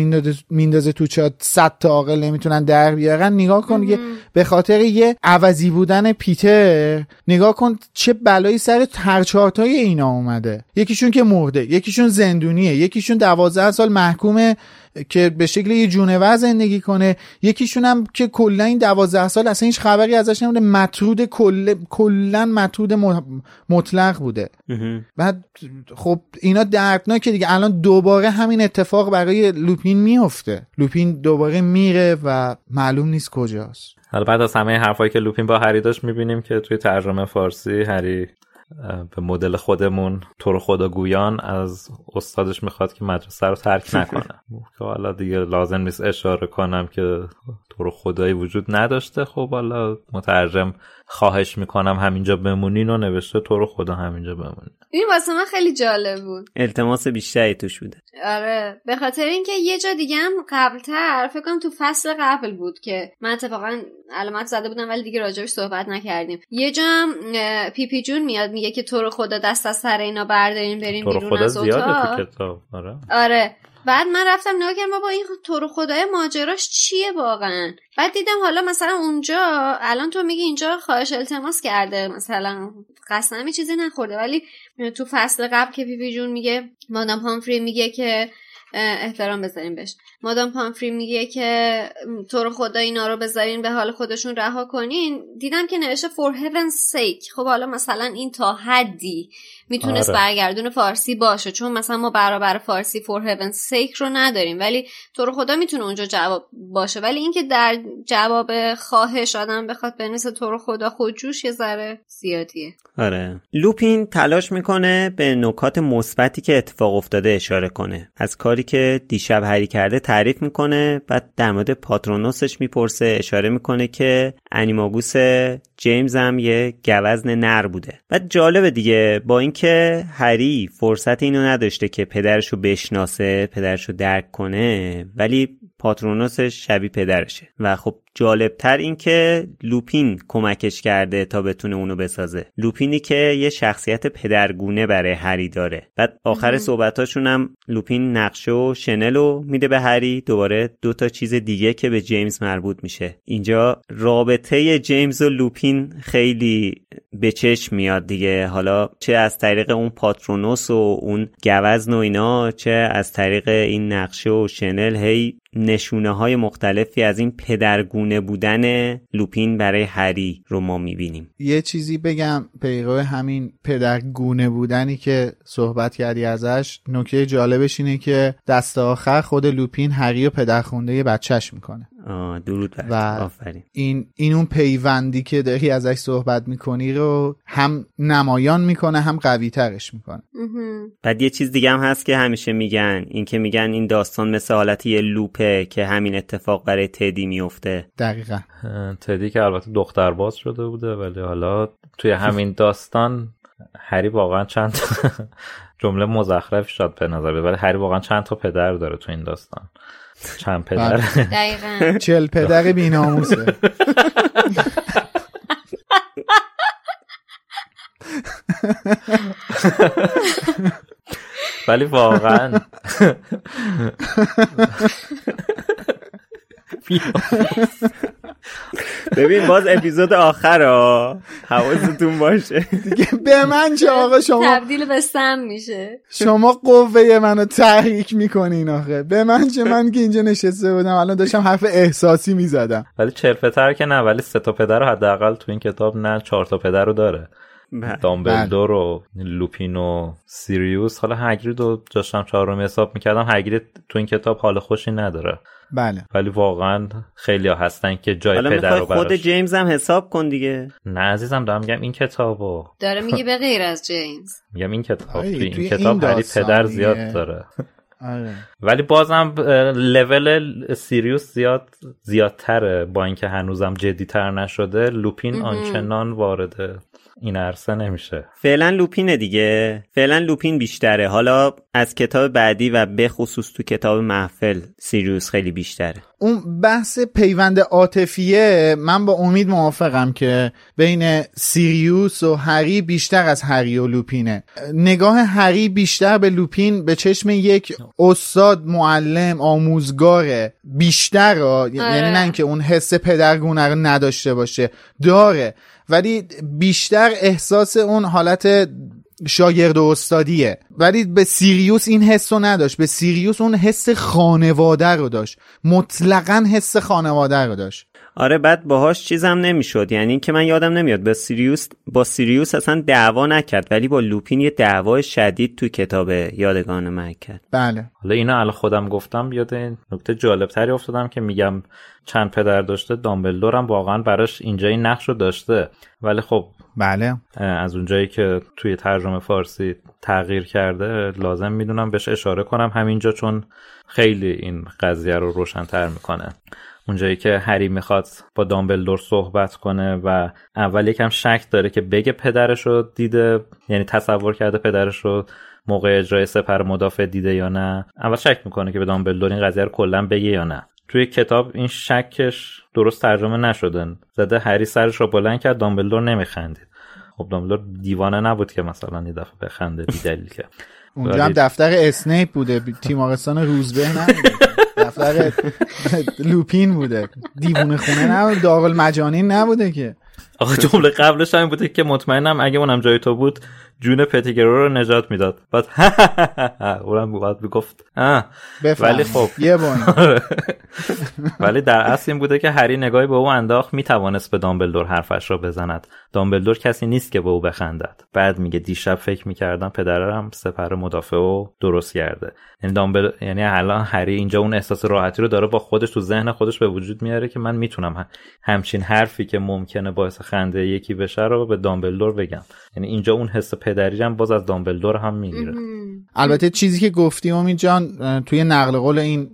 میندازه تو چات صد تا عاقل نمی‌تونن در بیارن. نگاه کن که به خاطر یه عوضی بودن پیتر نگاه کن چه بلایی سر ترچارتای اینا اومده. یکیشون که مرده یکیشون زندونیه یکیشون دوازده سال محکومه که به شکل یه جونور زندگی کنه. یکیشون هم که کلا این دوازده سال اصلا هیچ خبری ازش نمونده. مطرود کل کلا مطرود مطلق بوده. بعد خب اینا دردناکه دیگه. الان دوباره همین اتفاق برای لوپین میفته. لوپین دوباره میره و معلوم نیست کجاست. حالا بعد از همه حرفایی که لوپین با هری داشت می‌بینیم که توی ترجمه فارسی هری به مدل خودمون تو رو خدا گویان از استادش می‌خواد که مدرسه رو ترک نکنه. *laughs* که حالا دیگه لازم نیست اشاره کنم که تو رو خدایی وجود نداشته. خب حالا مترجم خواهش می‌کنم همینجا بمونین و نوشته تو رو خدا همینجا بمونین. این واسه من خیلی جالب بود. التماس بیشتری توش بوده. آره به خاطر اینکه یه جا دیگه هم قبلتر فکر کنم تو فصل قبل بود که من اتفاقا علامت زده بودم ولی دیگه راجبش صحبت نکردیم. یه جا هم پی پی جون میاد میگه که تو رو خدا دست از سر اینا برداریم بریم بیرون از اتاق تو کتاب. آره. آره. بعد من رفتم نگاه کردم بابا این تو رو خدای ماجراش چیه واقعا؟ بعد دیدم حالا مثلا اونجا الان تو میگی اینجا خواهش التماس کرده مثلا قسمی چیزی نخورده. ولی تو فصل قبل که پی پی جون میگه مادام پامفری میگه که احترام بذاریم بهش. مادام پامفری میگه که تو رو خدا اینا رو بذارین به حال خودشون رها کنین. دیدم که نوشته for heaven's sake خب حالا مثلا این تا حدی می‌تونست آره. برگردون فارسی باشه چون مثلا ما برابر فارسی for heaven's sake رو نداریم. ولی تو رو خدا می‌تونه اونجا جواب باشه. ولی اینکه در جواب خواهش آدم بخواد بنویسه تو رو خدا خودجوش یه ذره زیادیه. آره. لوپین تلاش می‌کنه به نکات مثبتی که اتفاق افتاده اشاره کنه. از کاری که دیشب هری کرده تعریف می‌کنه بعد در مورد پاترونوسش می‌پرسه اشاره می‌کنه که انیماگوس جیمز هم یه گوزن نر بوده. بعد جالبه دیگه با اینکه هری فرصت اینو نداشته که پدرشو بشناسه پدرشو درک کنه ولی پاترونوسش شبیه پدرشه. و خب جالبتر این که لوپین کمکش کرده تا بتونه اونو بسازه. لوپینی که یه شخصیت پدرگونه برای هری داره. بعد آخر صحبتاشون هم لوپین نقشه و شنل میده به هری. دوباره دو تا چیز دیگه که به جیمز مربوط میشه. اینجا رابطه جیمز و لوپین خیلی به چشم میاد دیگه. حالا چه از طریق اون پاترونوس و اون گوزن و اینا چه از طریق این نقشه و شنل هی نشونه های مختلفی از این پدرگونه بودن لوپین برای هری رو ما می‌بینیم. یه چیزی بگم پیرو همین پدرگونه بودنی که صحبت کردی ازش نکته جالبش اینه که دست آخر خود لوپین هری و پدرخونده بچهش می‌کنه. درود و آفرین. این این اون پیوندی که داری ازش صحبت می‌کنی رو هم نمایان می‌کنه هم قوی ترش می‌کنه بعد یه چیز دیگه هم هست که همیشه میگن. این که میگن این داستان مثل حالت یه لوپه که همین اتفاق برای تدی میفته دقیقا. تدی که البته دختر باز شده بوده ولی حالا توی همین داستان هری واقعا چند *laughs* جمله مزخرف شد به نظر ولی هری واقعا چند تا پدر داره تو این داستان. چند پدر. دقیقا. چل پدر بیناموسه ولی واقعا. *laughs* ببین باز اپیزود آخر ها حواستون باشه. دیگه به من چه آقا؟ شما تبدیل به سم میشه. شما قوه منو تحریک می‌کنین آخه. به من چه؟ من که اینجا نشسته بودم الان داشتم حرف احساسی می‌زدم. ولی چرفتر که نه ولی سه تا پدر رو حداقل تو این کتاب نه چهار تا پدر رو داره. بله. دامبلدور و لوپین و سیریوس. حالا هگرید رو داشتم چهارمی حساب می‌کردم. هگرید تو این کتاب حال خوشی نداره. بله. ولی واقعا خیلی ها هستن که جای پدر رو خود جیمز هم حساب کن دیگه. نه عزیزم دارم میگم این کتابو. داره میگه به غیر از جیمز. *laughs* میگم این کتاب این کتاب هری پدر زیاد داره. *laughs* آره. ولی بازم لول سیریوس زیاد زیادتره با اینکه هنوزم جدیتر نشده. لوپین آنچنان وارده. این عرصه نمیشه. فعلا لوپینه دیگه. فعلا لوپین بیشتره. حالا از کتاب بعدی و به خصوص تو کتاب محفل سیریوس خیلی بیشتره. اون بحث پیوند عاطفیه من با امید موافقم که بین سیریوس و هری بیشتر از هری و لوپینه. نگاه هری بیشتر به لوپین به چشم یک استاد معلم آموزگاره بیشتر را یعنی آره. نه اینکه اون حس پدرگونه رو نداشته باشه داره. ولی بیشتر احساس اون حالت شاگرد و استادیه. ولی به سیریوس این حس رو نداشت. به سیریوس اون حس خانواده رو داشت. مطلقا حس خانواده رو داشت. آره بعد باهاش چیزم نمی‌شد. یعنی که من یادم نمیاد با سیریوس با سیریوس اصلا دعوا نکرد ولی با لوپین یه دعوای شدید تو کتاب یادگان من کرد بله. حالا اینا الان خودم گفتم یاد این نکته جالب تری افتادم که میگم چند پدر داشته دامبلدور هم واقعا براش اینجا این نقش رو داشته. ولی خب بله. از اونجایی که توی ترجمه فارسی تغییر کرده لازم می‌دونم بهش اشاره کنم. همینجا چون خیلی این قضیه رو روشنتر می‌کنه. اونجایی که هری می‌خواد با دامبلدور صحبت کنه و اول یکم شک داره که بگه پدرش رو دیده یعنی تصور کرده پدرش رو موقع اجرای سپر مدافع دیده یا نه. اول شک می‌کنه که به دامبلدور این قضیه رو کلا بگه یا نه. توی کتاب این شکش درست ترجمه نشده. زده هری سرش رو بلند کرد دامبلدور نمیخندید. خب دامبلدور دیوانه نبود که مثلا یه دفعه بخنده بی دلیل که اونجا هم دفتر اسنیپ بوده تیمارستان روزبه نبوده دفتر لوپین بوده. دیوونه خونه نبوده داغل مجانین نبوده که. آقا جمله قبلش هم بوده که مطمئنم اگه اونم جای تو بود جون پتیگرو رو نجات می‌داد. بعد *laughs* اونم بعد می‌گفت ولی خب. یه *laughs* ولی در اصل این بوده که هری نگاهی به او انداخت می‌توانست به دامبلدور حرفش را بزند. دامبلدور کسی نیست که به او بخندد. بعد میگه دیشب فکر می‌کردم پدرم سپر مدافع و درست کرده. یعنی دامبل یعنی الان هری اینجا اون احساس راحتی رو داره با خودش تو ذهن خودش به وجود میاره که من می‌تونم همچین حرفی که ممکنه باعث خنده یکی بشه رو به دامبلدور بگم. یعنی اینجا اون حس پدری هم باز از دامبلدور هم می‌گیره. البته چیزی که گفتی امید جان توی نقل قول این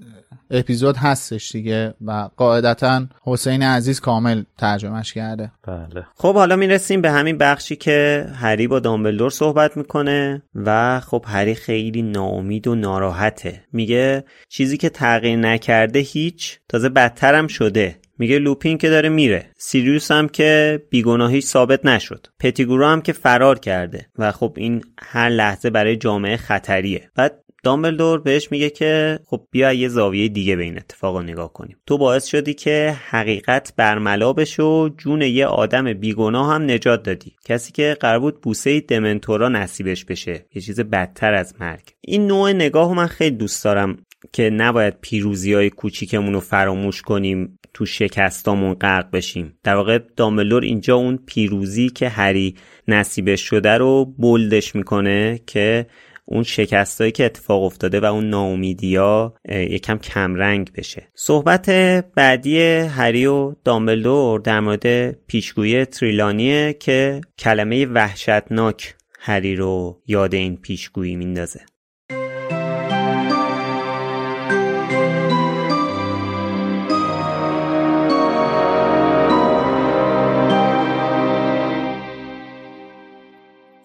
اپیزود هستش دیگه و قاعدتا حسین عزیز کامل ترجمهش کرده. بله. خب حالا می‌رسیم به همین بخشی که هری با دامبلدور صحبت می‌کنه و خب هری خیلی ناامید و ناراحته. میگه چیزی که تغییر نکرده هیچ تازه بدترم شده. میگه لوپین که داره میره. سیریوس هم که بیگناهی ثابت نشد. پتیگورو هم که فرار کرده. و خب این هر لحظه برای جامعه خطریه. بعد دامبلدور بهش میگه که خب بیا یه زاویه دیگه به این اتفاق نگاه کنیم. تو باعث شدی که حقیقت برملا بشه و جون یه آدم بیگناه هم نجات دادی. کسی که قرار بود بوسه دمنتورا نصیبش بشه. یه چیز بدتر از مرگ. این نوع نگاه من خیلی دوست دارم که نباید پیروزی های کوچیکمون رو فراموش کنیم. تو شکستامون غرق بشیم. در واقع دامبلور اینجا اون پیروزی که هری نصیبش شده رو بولدش می‌کنه که اون شکستایی که اتفاق افتاده و اون ناامیدیا یکم کمرنگ بشه. صحبت بعدی هری و دامبلدور در مورد پیشگویی تریلانیه که کلمه وحشتناک هری رو یاد این پیشگویی میندازه.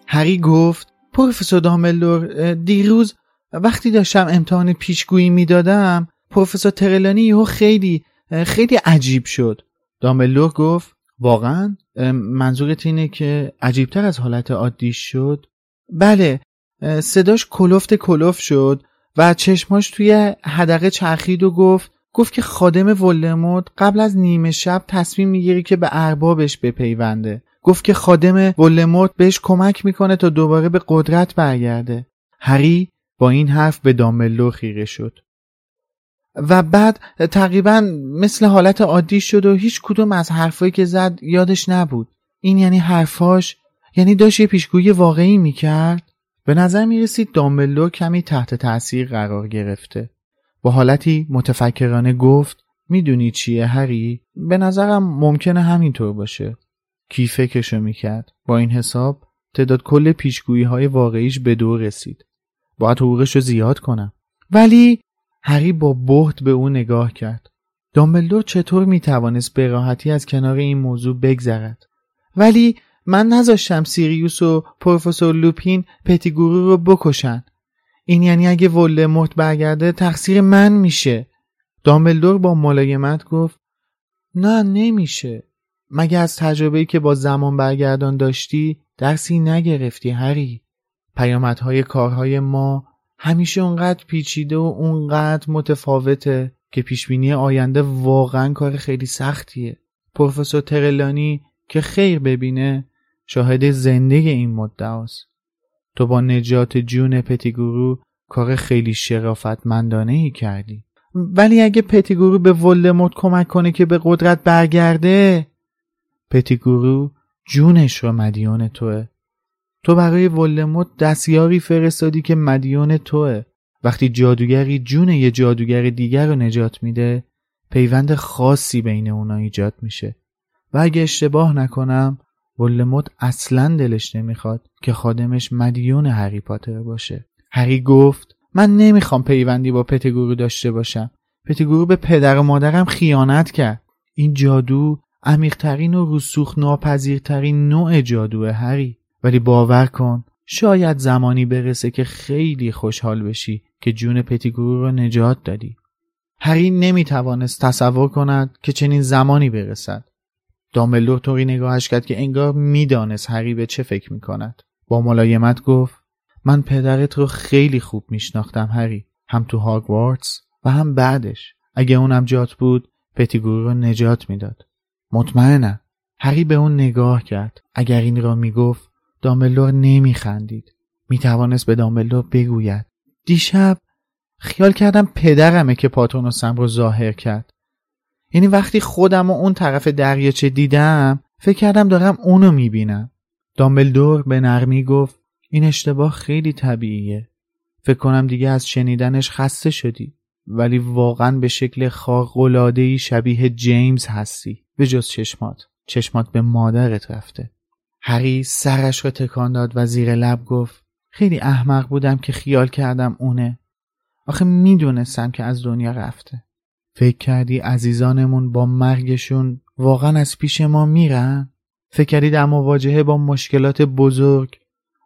هری گفت پروفسور دامبلدور دیروز وقتی داشتم امتحان پیشگویی می‌دادم پروفسور ترلانی یهو خیلی خیلی عجیب شد. دامبلدور گفت واقعا منظورت اینه که عجیبتر از حالت عادی شد؟ بله صداش کلفت کلوف شد و چشماش توی حدقه چرخید و گفت گفت که خادم ولدمورت قبل از نیمه شب تصمیم می‌گیری که به اربابش بپیونده. گفت که خادم ولدمورت بهش کمک می‌کنه تا دوباره به قدرت برگرده. هری با این حرف به دامبلدور خیره شد. و بعد تقریبا مثل حالت عادی شد و هیچ کدوم از حرفایی که زد یادش نبود. این یعنی حرفاش؟ یعنی داشت یه پیشگویی واقعی می‌کرد؟ به نظر می‌رسید دامبلدور کمی تحت تاثیر قرار گرفته. با حالتی متفکرانه گفت می‌دونی چیه هری؟ به نظرم ممکنه همینطور باشه. کی فکرشو می‌کرد. با این حساب تعداد کل پیشگویی های واقعیش به دو رسید. باید حقوقش رو زیاد کنم. ولی هری با بهت به او نگاه کرد. دامبلدور چطور می‌توانست به راحتی از کنار این موضوع بگذرد؟ ولی من نذاشتم سیریوس و پروفسور لوپین پتیگورو رو بکشن. این یعنی اگه ولدمورت برگرده تقصیر من میشه. دامبلدور با ملایمت گفت نه نمیشه. مگه از تجربه‌ای که با زمان برگردان داشتی درسی نگرفتی هری؟ پیامدهای کارهای ما همیشه اونقدر پیچیده و اونقدر متفاوته که پیشبینی آینده واقعا کار خیلی سختیه. پروفسور ترلانی که خیر ببینه شاهد زنده این مدعاست. تو با نجات جون پتیگورو کار خیلی شرافتمندانه ای کردی. ولی اگه پتیگورو به ولدمورت کمک کنه که به قدرت برگرده پتیگورو جونش رو مدیون توه. تو برای ولدمورت دستیاری فرستادی که مدیون توه. وقتی جادوگری جون یه جادوگر دیگر رو نجات میده پیوند خاصی بین اونا ایجاد میشه. و اگه اشتباه نکنم ولدمورت اصلا دلش نمی‌خواد که خادمش مدیون هری پاتر باشه. هری گفت من نمی‌خوام پیوندی با پتگورو داشته باشم. پتگورو به پدر و مادرم خیانت کرد. این جادو عمیقترین و رسوخ ناپذیرترین نوع جادو هری. ولی باور کن شاید زمانی برسه که خیلی خوشحال بشی که جون پتیگورو رو نجات دادی. هری نمی‌توانست تصور کند که چنین زمانی برسد. دامبلدور طوری نگاهش کرد که انگار می‌دانست هری به چه فکر می‌کند. با ملایمت گفت من پدرت رو خیلی خوب میشناختم هری. هم تو هاگوارتس و هم بعدش. اگه اونم جات بود پتیگورو رو نجات می‌داد. مطمئنم. هری به اون نگاه کرد. اگر این را می‌گفت دامبلدور نمیخندید. می‌توانست به دامبلدور بگوید. دیشب خیال کردم پدرمه که پاتونوسم رو ظاهر کرد. یعنی وقتی خودم و اون طرف دریاچه دیدم فکر کردم دارم اونو می‌بینم. دامبلدور به نرمی گفت این اشتباه خیلی طبیعیه. فکر کنم دیگه از شنیدنش خسته شدی. ولی واقعا به شکل خارق‌العاده‌ای شبیه جیمز هستی. به جز چشمات. چشمات به مادرت رفته. هری سرش رو تکان داد و زیر لب گفت خیلی احمق بودم که خیال کردم اونه. آخه می‌دونستم که از دنیا رفته. فکر کردی عزیزانمون با مرگشون واقعا از پیش ما میرن؟ فکر کردی در مواجهه با مشکلات بزرگ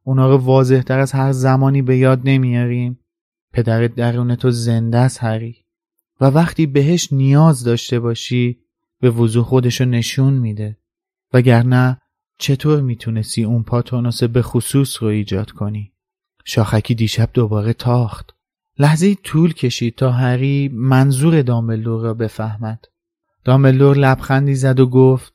اونا رو واضح تر از هر زمانی به یاد نمیاریم؟ پدرت درون تو زنده است هری و وقتی بهش نیاز داشته باشی به وضوح خودشو نشون میده. وگرنه چطور می‌تونستی اون پاتونوس به خصوص رو ایجاد کنی؟ شاخکی دیشب دوباره تاخت. لحظه طول کشید تا هری منظور دامبلدور را بفهمد. دامبلدور لبخندی زد و گفت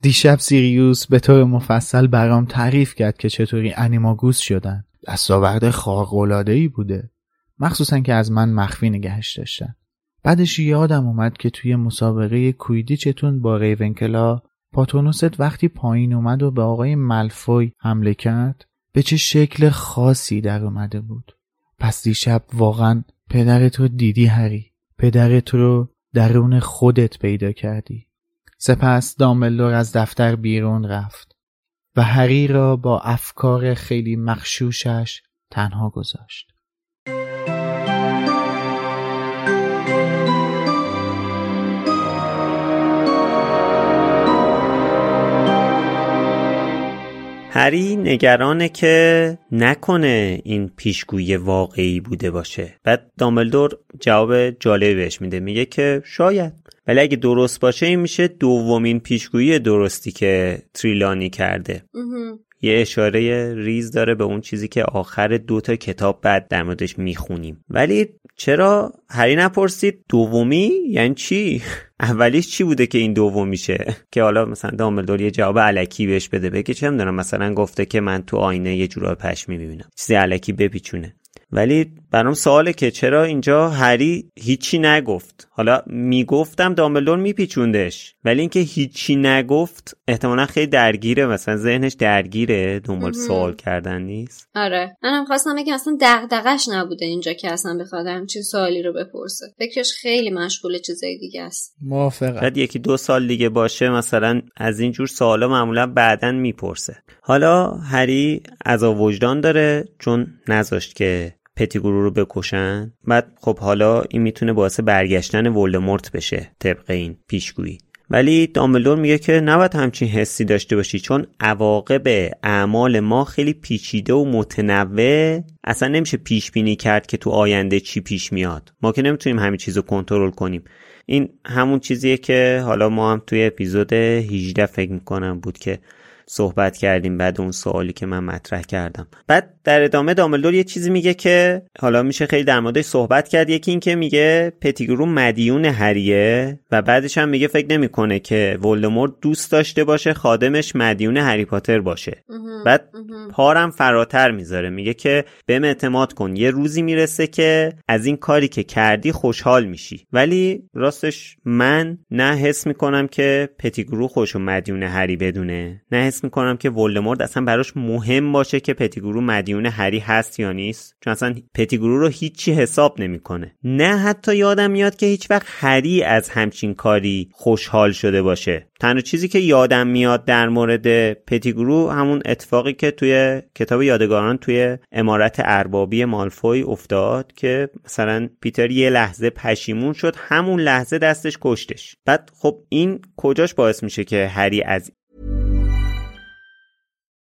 دیشب سیریوس به طور مفصل برام تعریف کرد که چطوری انیماگوس شدن. دستاورد خارق‌العاده‌ای بوده. مخصوصا که از من مخفی نگهش داشتن. بعدش یادم اومد که توی مسابقه کویدیچتون با ریونکلا پاتونوست وقتی پایین اومد و به آقای ملفوی حمله کرد به چه شکل خاصی در اومده بود. پس دیشب واقعا پدرت رو دیدی هری؟ پدرت رو درون خودت پیدا کردی. سپس دامبلدور از دفتر بیرون رفت و هری را با افکار خیلی مخشوشش تنها گذاشت. هری نگرانه که نکنه این پیشگویی واقعی بوده باشه. بعد دامبلدور جواب جالبی بهش میده. میگه که شاید. ولی اگه درست باشه این میشه دومین پیشگویی درستی که تریلانی کرده. یه اشاره ریز داره به اون چیزی که آخر دو تا کتاب بعد در موردش می‌خونیم. ولی چرا هری نپرسید دومی؟ یعنی چی؟ *laughs* اولیش چی بوده که این دومیشه که حالا مثلا دامبلدور یه جواب علکی بهش بده بگه چه می‌دونم مثلا گفته که من تو آینه یه جورا پشمی می‌بینم. چیزی علکی بپیچونه. ولی برام سواله که چرا اینجا هری هیچی نگفت؟ حالا می‌گفتم دامبلدور میپیچوندش ولی اینکه هیچی نگفت احتمالا خیلی درگیره مثلا ذهنش درگیره دنبال سوال کردن نیست. آره. منم خواستم بگم اصلا دغدغش نبوده اینجا که اصلا بخواد همچین سوالی رو بپرسه. فکرش خیلی مشغول چیزای دیگه است. موافقم. بعد یکی دو سال دیگه باشه مثلا از این جور سوالا معمولا بعدا می‌پرسه. حالا هری از وجدان داره چون نذاشت که پتیگورو رو بکشن؟ بعد خب حالا این می‌تونه باعث برگشتن ولدمورت بشه طبق این پیشگویی. ولی دامبلدور میگه که نباید همچین حسی داشته باشی چون عواقب اعمال ما خیلی پیچیده و متنوع. اصلا نمیشه پیش بینی کرد که تو آینده چی پیش میاد. ما که نمی‌تونیم همین چیز رو کنترل کنیم. این همون چیزیه که حالا ما هم توی اپیزود 18 فکر می‌کنم بود که صحبت کردیم بعد اون سوالی که من مطرح کردم. بعد در ادامه دامبلدور یه چیزی میگه که حالا میشه خیلی در موردش صحبت کرد. یکی این که میگه پتیگرو مدیون هریه و بعدش هم میگه فکر نمی‌کنه که ولدمورت دوست داشته باشه خادمش مدیون هری پاتر باشه. بعد پارم فراتر می‌ذاره. میگه که بهم اعتماد کن یه روزی می‌رسه که از این کاری که کردی خوشحال میشی. ولی راستش من نه حس می‌کنم که پتیگرو خوشو مدیون هری بدونه نه حس می‌کنم که ولدمورت اصلا براش مهم باشه که پتیگرو مدیون هری هست یا نیست. چون اصلا پتیگرو رو هیچی حساب نمی‌کنه. نه حتی یادم میاد که هیچ وقت هری از همچین کاری خوشحال شده باشه. تنها چیزی که یادم میاد در مورد پتیگرو همون اتفاقی که توی کتاب یادگاران توی امارت اربابی مالفوی افتاد که مثلا پیتر یه لحظه پشیمون شد همون لحظه دستش کشتش. بعد خب این کجاش باعث میشه که هری از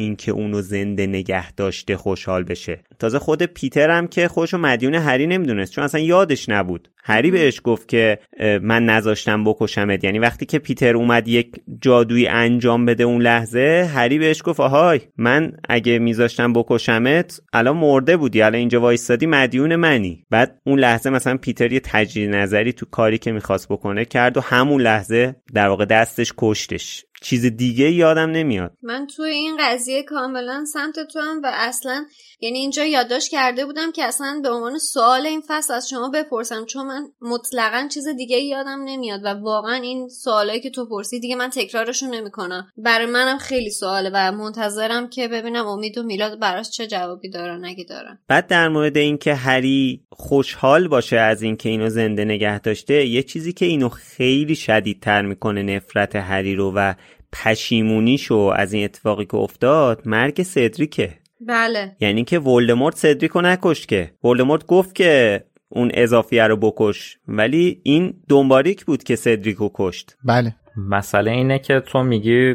این که اونو زنده نگه داشته خوشحال بشه. تازه خود پیتر هم که خوشو مدیون هری نمی‌دونست چون اصلا یادش نبود. هری بهش گفت که من نذاشتم بکشمت. یعنی وقتی که پیتر اومد یک جادویی انجام بده اون لحظه هری بهش گفت آهای من اگه میذاشتم بکشمت الان مرده بودی الان اینجا وایستادی مدیون منی. بعد اون لحظه مثلا پیتر یه تجدید نظری تو کاری که می‌خواست بکنه کرد و همون لحظه در واقع دستش کشتش. چیز دیگه یادم نمیاد. من توی این قضیه کاملا سمت تو هم و اصلا یعنی اینجا یادداشت کرده بودم که اصلا به عنوان سوال این فصل از شما بپرسم چون من مطلقا چیز دیگه یادم نمیاد و واقعا این سوالایی که تو پرسی دیگه من تکرارشون نمی‌کنم. برای منم خیلی سواله و منتظرم که ببینم امید و میلاد براش چه جوابی دارن اگه دارن. بعد در مورد اینکه هری خوشحال باشه از اینکه اینو زنده نگه داشته یه چیزی که اینو خیلی شدیدتر می‌کنه نفرت هری رو و پشیمونیشو از این اتفاقی که افتاد مرگ سدریکه. بله. یعنی که ولدمورت سدریکو نکشت که. ولدمورت گفت که اون اضافیه رو بکش. ولی این دنباریک بود که سدریکو کشت. بله. مسئله اینه که تو میگی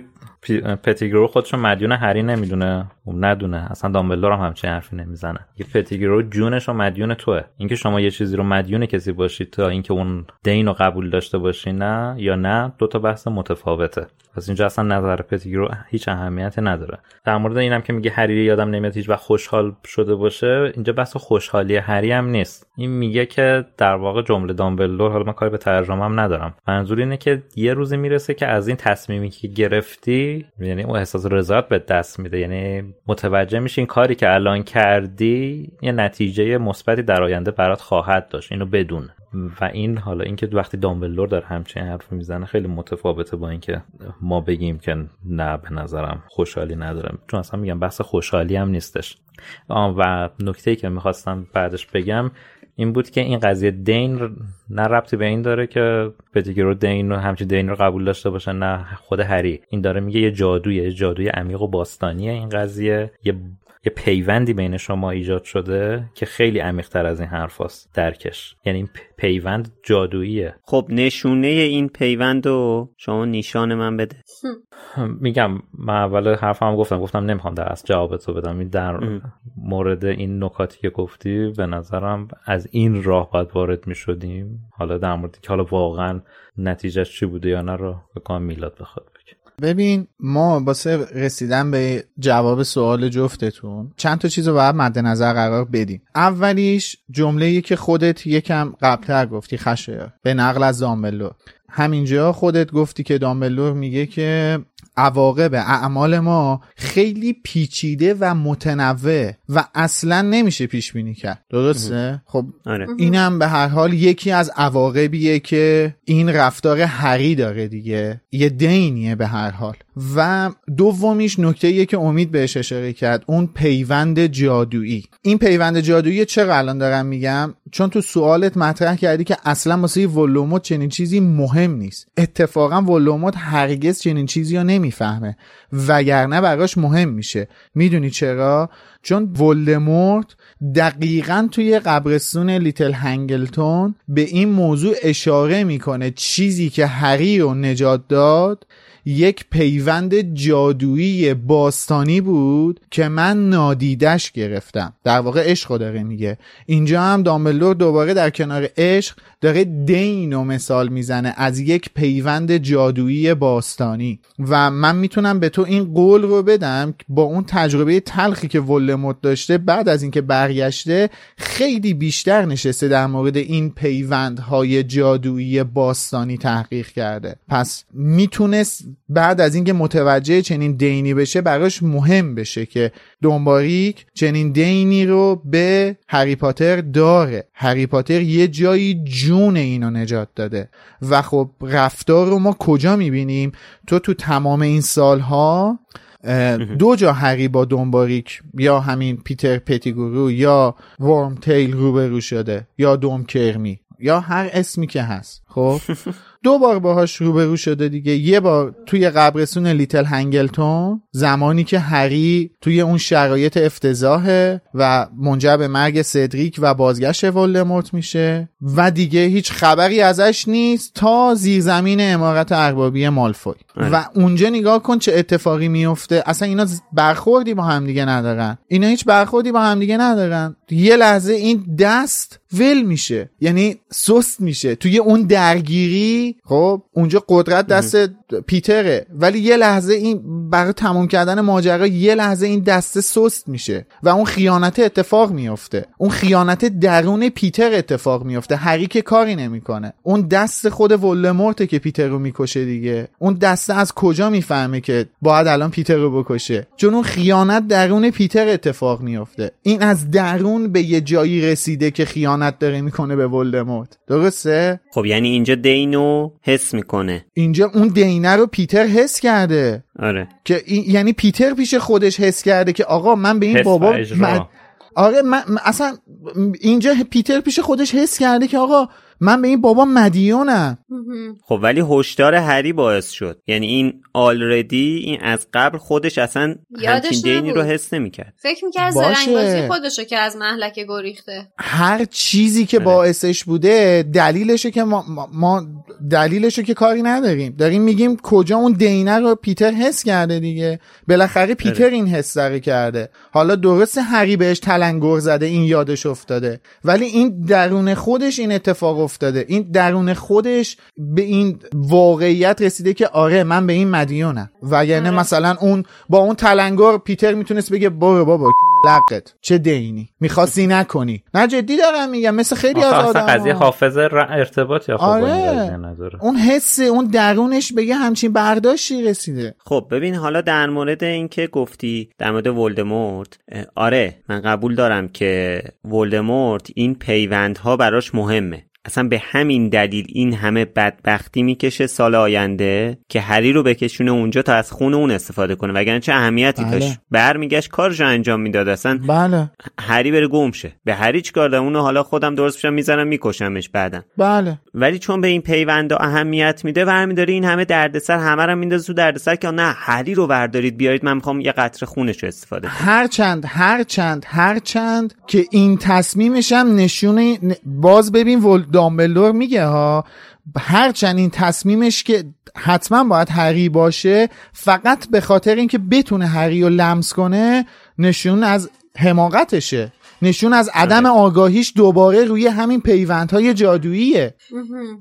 پتیگرو خودشو مدیون هری نمی‌دونه. اون ندونه. اصلا دامبلدور هم همچین حرفی نمی‌زنه. یه پتیگرو جونش و مدیون توه. اینکه شما یه چیزی رو مدیون کسی باشید تا اینکه اون دین رو قبول داشته باشی نه یا نه دو تا بحث متفاوته. پس اینجا اصلا نظر پتیگرو هیچ اهمیتی نداره. در مورد اینم که میگه هری یادم نمیاد هیچ وقت خوشحال شده باشه اینجا بحث خوشحالی هری هم نیست. این میگه که در واقع جمله دامبلدور حالا من کاری به ترجمه هم ندارم. منظور اینه که یه روزی می‌رسه که از این تصمیمی که گرفتی یعنی اون احساس رضایت به دست میده. یعنی متوجه میشی این کاری که الان کردی یه نتیجه مثبتی در آینده برات خواهد داشت. اینو بدون. و این حالا اینکه وقتی دامبلدور داره همچین حرف می‌زنه خیلی متفاوته با اینکه ما بگیم که نه به نظرم خوشحالی ندارم. چون اصلا میگم بحث خوشحالی هم نیستش. و نکته ای که می‌خواستم بعدش بگم این بود که این قضیه دین نه ربطی به این داره که پتیگرو دین رو همچین دین رو قبول داشته باشه نه خود هری. این داره میگه یه جادویه یه جادوی عمیق و باستانیه این قضیه. یه یه پیوندی بین شما ایجاد شده که خیلی عمیقتر از این حرف هست درکش. یعنی این پیوند جادوییه. خب نشونه این پیوند رو شما نیشان من بده. میگم من اول حرفم گفتم. گفتم نمی‌خوام در از جواب تو بدم. این در مورد این نکاتی که گفتی به نظرم از این راه باید وارد می‌شدیم. حالا در مورد که حالا واقعا نتیجهش چی بوده یا نه رو بکنم میلاد بخواد. ببین ما واسه رسیدن به جواب سوال جفتتون چند تا چیز رو باید مد نظر قرار بدیم. اولیش جمله که خودت یکم قبلتر گفتی خشه به نقل از دامبلور. همینجا خودت گفتی که دامبلور میگه که عواقب اعمال ما خیلی پیچیده و متنوع و اصلا نمیشه پیش بینی کرد. درسته؟ خب آره. اینم به هر حال یکی از عواقبیه که این رفتار هری داره دیگه. یه دینیه به هر حال. و دومیش نکته که امید بهش اشاره کرد اون پیوند جادویی. این پیوند جادویی چرا الان دارم میگم؟ چون تو سوالت مطرح کردی که اصلا واسه ولوموت چنین چیزی مهم نیست. اتفاقا ولوموت هرگز چنین چیزی رو نمی‌فهمه وگرنه براش مهم میشه. می‌دونی چرا؟ چون ولدمورت دقیقا توی قبرستون لیتل هنگلتون به این موضوع اشاره می‌کنه چیزی که هری رو نجات داد یک پیوند جادویی باستانی بود که من نادیدش گرفتم. در واقع عشق داره میگه. اینجا هم دامبلور دوباره در کنار عشق داره دین و مثال می‌زنه از یک پیوند جادویی باستانی. و من می‌تونم به تو این قول رو بدم که با اون تجربه تلخی که ولموت داشته بعد از اینکه برگشته خیلی بیشتر نشسته در مورد این پیوندهای جادویی باستانی تحقیق کرده. پس می‌تونست بعد از اینکه متوجه چنین دینی بشه براش مهم بشه که دنباریک چنین دینی رو به هری پاتر داره. هری پاتر یه جایی جون اینو نجات داده. و خب رفتار رو ما کجا می‌بینیم؟ تو تو تمام این سالها دو جا هری با دنباریک یا همین پیتر پتیگورو یا ورم تیل روبرو شده یا دوم کرمی یا هر اسمی که هست. خب؟ *laughs* دو بار باهاش روبرو شده دیگه. یه بار توی قبرستون لیتل هنگلتون زمانی که هری توی اون شرایط افتضاحه و منجر به مرگ سدریک و بازگشت ولدمورت میشه و دیگه هیچ خبری ازش نیست تا زیرزمین امارت اربابی مالفوی. و اونجا نگاه کن چه اتفاقی میفته. اصلا اینا برخوردی با همدیگه ندارن. اینا هیچ برخوردی با همدیگه ندارن. یه لحظه این دست ول میشه. یعنی سست میشه. توی اون درگیری خب اونجا قدرت دست پیتره. ولی یه لحظه این برای تمام کردن ماجرا یه لحظه این دسته سست میشه. و اون خیانت اتفاق میفته. اون خیانت درون پیتر اتفاق میفته. هری که کاری نمی‌کنه. اون دست خود ولدمورت که پیتر رو می‌کشه دیگه. اون دسته از کجا می‌فهمه که باید الان پیتر رو بکشه؟ چون اون خیانت درون پیتر اتفاق میفته این از درون به یه جایی رسیده که خیانت داره می‌کنه به ولدمورت. درسته؟ خب یعنی اینجا دینو حس می‌کنه. اینجا اون دینه رو پیتر حس کرده. آره. که این یعنی پیتر پیش خودش حس کرده که آقا من به این بابا آره من اصلا اینجا پیتر پیش خودش حس کرده که آقا من به این بابا مدیونم. خب ولی هشدار هری باعث شد. یعنی این آلردی این از قبل خودش اصلا یادش همچین دینی. رو حس نمی‌کرد. فکر می‌کرد. زرنگبازی خودشو که از محلکه گریخته. هر چیزی که آره. باعثش بوده دلیلشه که ما, ما- دلیلشو که کاری نداریم. داریم میگیم کجا اون دینه رو پیتر حس کرده دیگه. بالاخره پیتر این حس رو کرده. حالا درست هری بهش تلنگر زده این یادش افتاده. ولی این درون خودش این اتفاق افتاده. این درون خودش به این واقعیت رسیده که آره من به این مدیونم. وگرنه مثلا اون با اون تلنگر پیتر می‌تونست بگه برو بابا لقت. چه دینی؟ می‌خواستی نکنی. نه جدی دارم میگم مثل خیلی از آدم قضیه حافظه ر- ارتباط یا خب آره. اون حس اون درونش به یه همچین برداشتی رسیده. خب ببین حالا در مورد اینکه گفتی در مورد ولدمورت آره من قبول دارم که ولدمورت این پیوندها براش مهمه. اصلا به همین دلیل این همه بدبختی می‌کشه سال آینده که هری رو بکشونه اونجا تا از خون اون استفاده کنه. وگرنه چه اهمیتی بله. داشت. برمیگشت کارشو انجام می‌داد اصلا. بله. هری بره گم شه. به هری چیکار دارم؟ اونو حالا خودم درست بشم می‌زنم میکشمش بعدم بله. ولی چون به این پیوندا اهمیت میده برمیداره این همه دردسر همه رو میندازه تو دردسر که نه هری رو بردارید بیارید من می‌خوام یه قطره خونش رو استفاده کنم. هر چند هر چند هر چند که این تصمیمش هم نشونه باز ببین ول دامبلدور میگه ها هر چند این تصمیمش که حتما باید هری باشه فقط به خاطر اینکه بتونه هری رو لمس کنه نشون از حماقتشه. نشون از عدم آگاهیش دوباره روی همین پیوندهای جادوییه.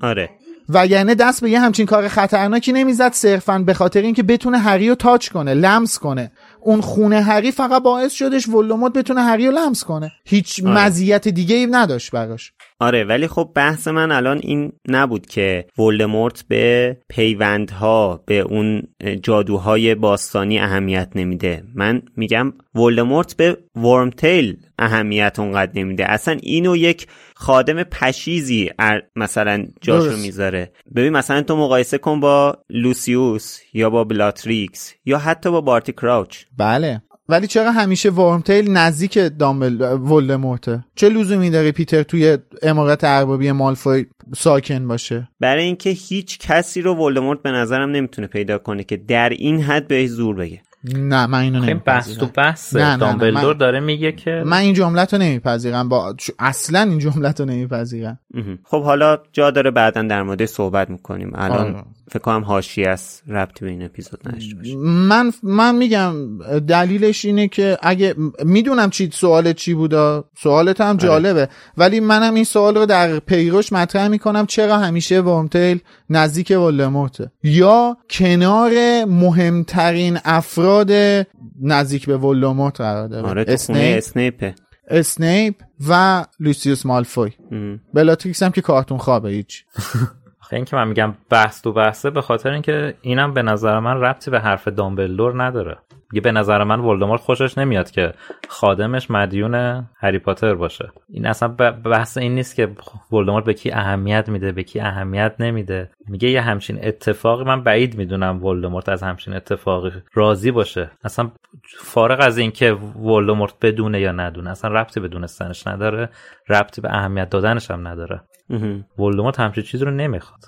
آره. وگرنه دست به یه همچین کار خطرناکی نمی‌زد صرفا به خاطر اینکه بتونه هری رو تاچ کنه لمس کنه. اون خونه هری فقط باعث شدش ولدمورت بتونه هری رو لمس کنه. هیچ آره. مزیت دیگه ای نداشت براش. آره ولی خب بحث من الان این نبود که ولدمورت به پیوندها به اون جادوهای باستانی اهمیت نمیده. من میگم ولدمورت به ورمتیل اهمیت اونقدر نمیده. اصلا اینو یک خادم پشیزی مثلا جاشو. می‌ذاره. ببین مثلا تو مقایسه کن با لوسیوس یا با بلاتریکس یا حتی با بارتی کراوچ. بله. ولی چرا همیشه ورمتیل نزدیک دامبل ولدمورته؟ چه لزومی داره پیتر توی امارت اربابی مالفوی ساکن باشه؟ برای اینکه هیچ کسی رو ولدمورت به نظرم نمی‌تونه پیدا کنه که در این حد بهش زور بگه. نه من اینو این بحث تو نمیپذیرم بحث نه، نه، نه، دامبلدور من- داره میگه که من این جملت رو نمیپذیرم با اصلا این جملت رو نمیپذیرم. خب حالا جا داره بعدا در مورد صحبت می‌کنیم الان. فکر کنم حاشیه است ربطی به این اپیزود نداشته باشه. من من میگم دلیلش اینه که اگه می‌دونم چی سوالت چی بودا؟ سوالت هم جالبه. ولی منم این سوال رو در پیروش مطرح می‌کنم چرا همیشه ورمتیل نزدیک ولدمورته یا کنار مهمترین افراد نزدیک به ولدمورت قرار داره. آره اسنیپ اسنیپه اسنیپ و لوسیوس مالفوی. بلاتریکس هم که کارتون خوابه هیچ. *laughs* آخه این که من میگم بحث تو بحثه به خاطر اینکه اینم به نظر من ربطی به حرف دامبلدور نداره. یه به نظر من ولدمورت خوشش نمیاد که خادمش مدیون هری پاتر باشه. این اصلا بحث این نیست که ولدمورت به کی اهمیت میده به کی اهمیت نمیده. میگه یه همچین اتفاقی من بعید می‌دونم ولدمورت از همچین اتفاقی راضی باشه. اصلا فارغ از اینکه ولدمورت بدونه یا ندونه اصلا ربطی به دونستنش نداره ربطی به اهمیت دادنش هم نداره. ولدمورت همچین چیزی رو نمی‌خواد.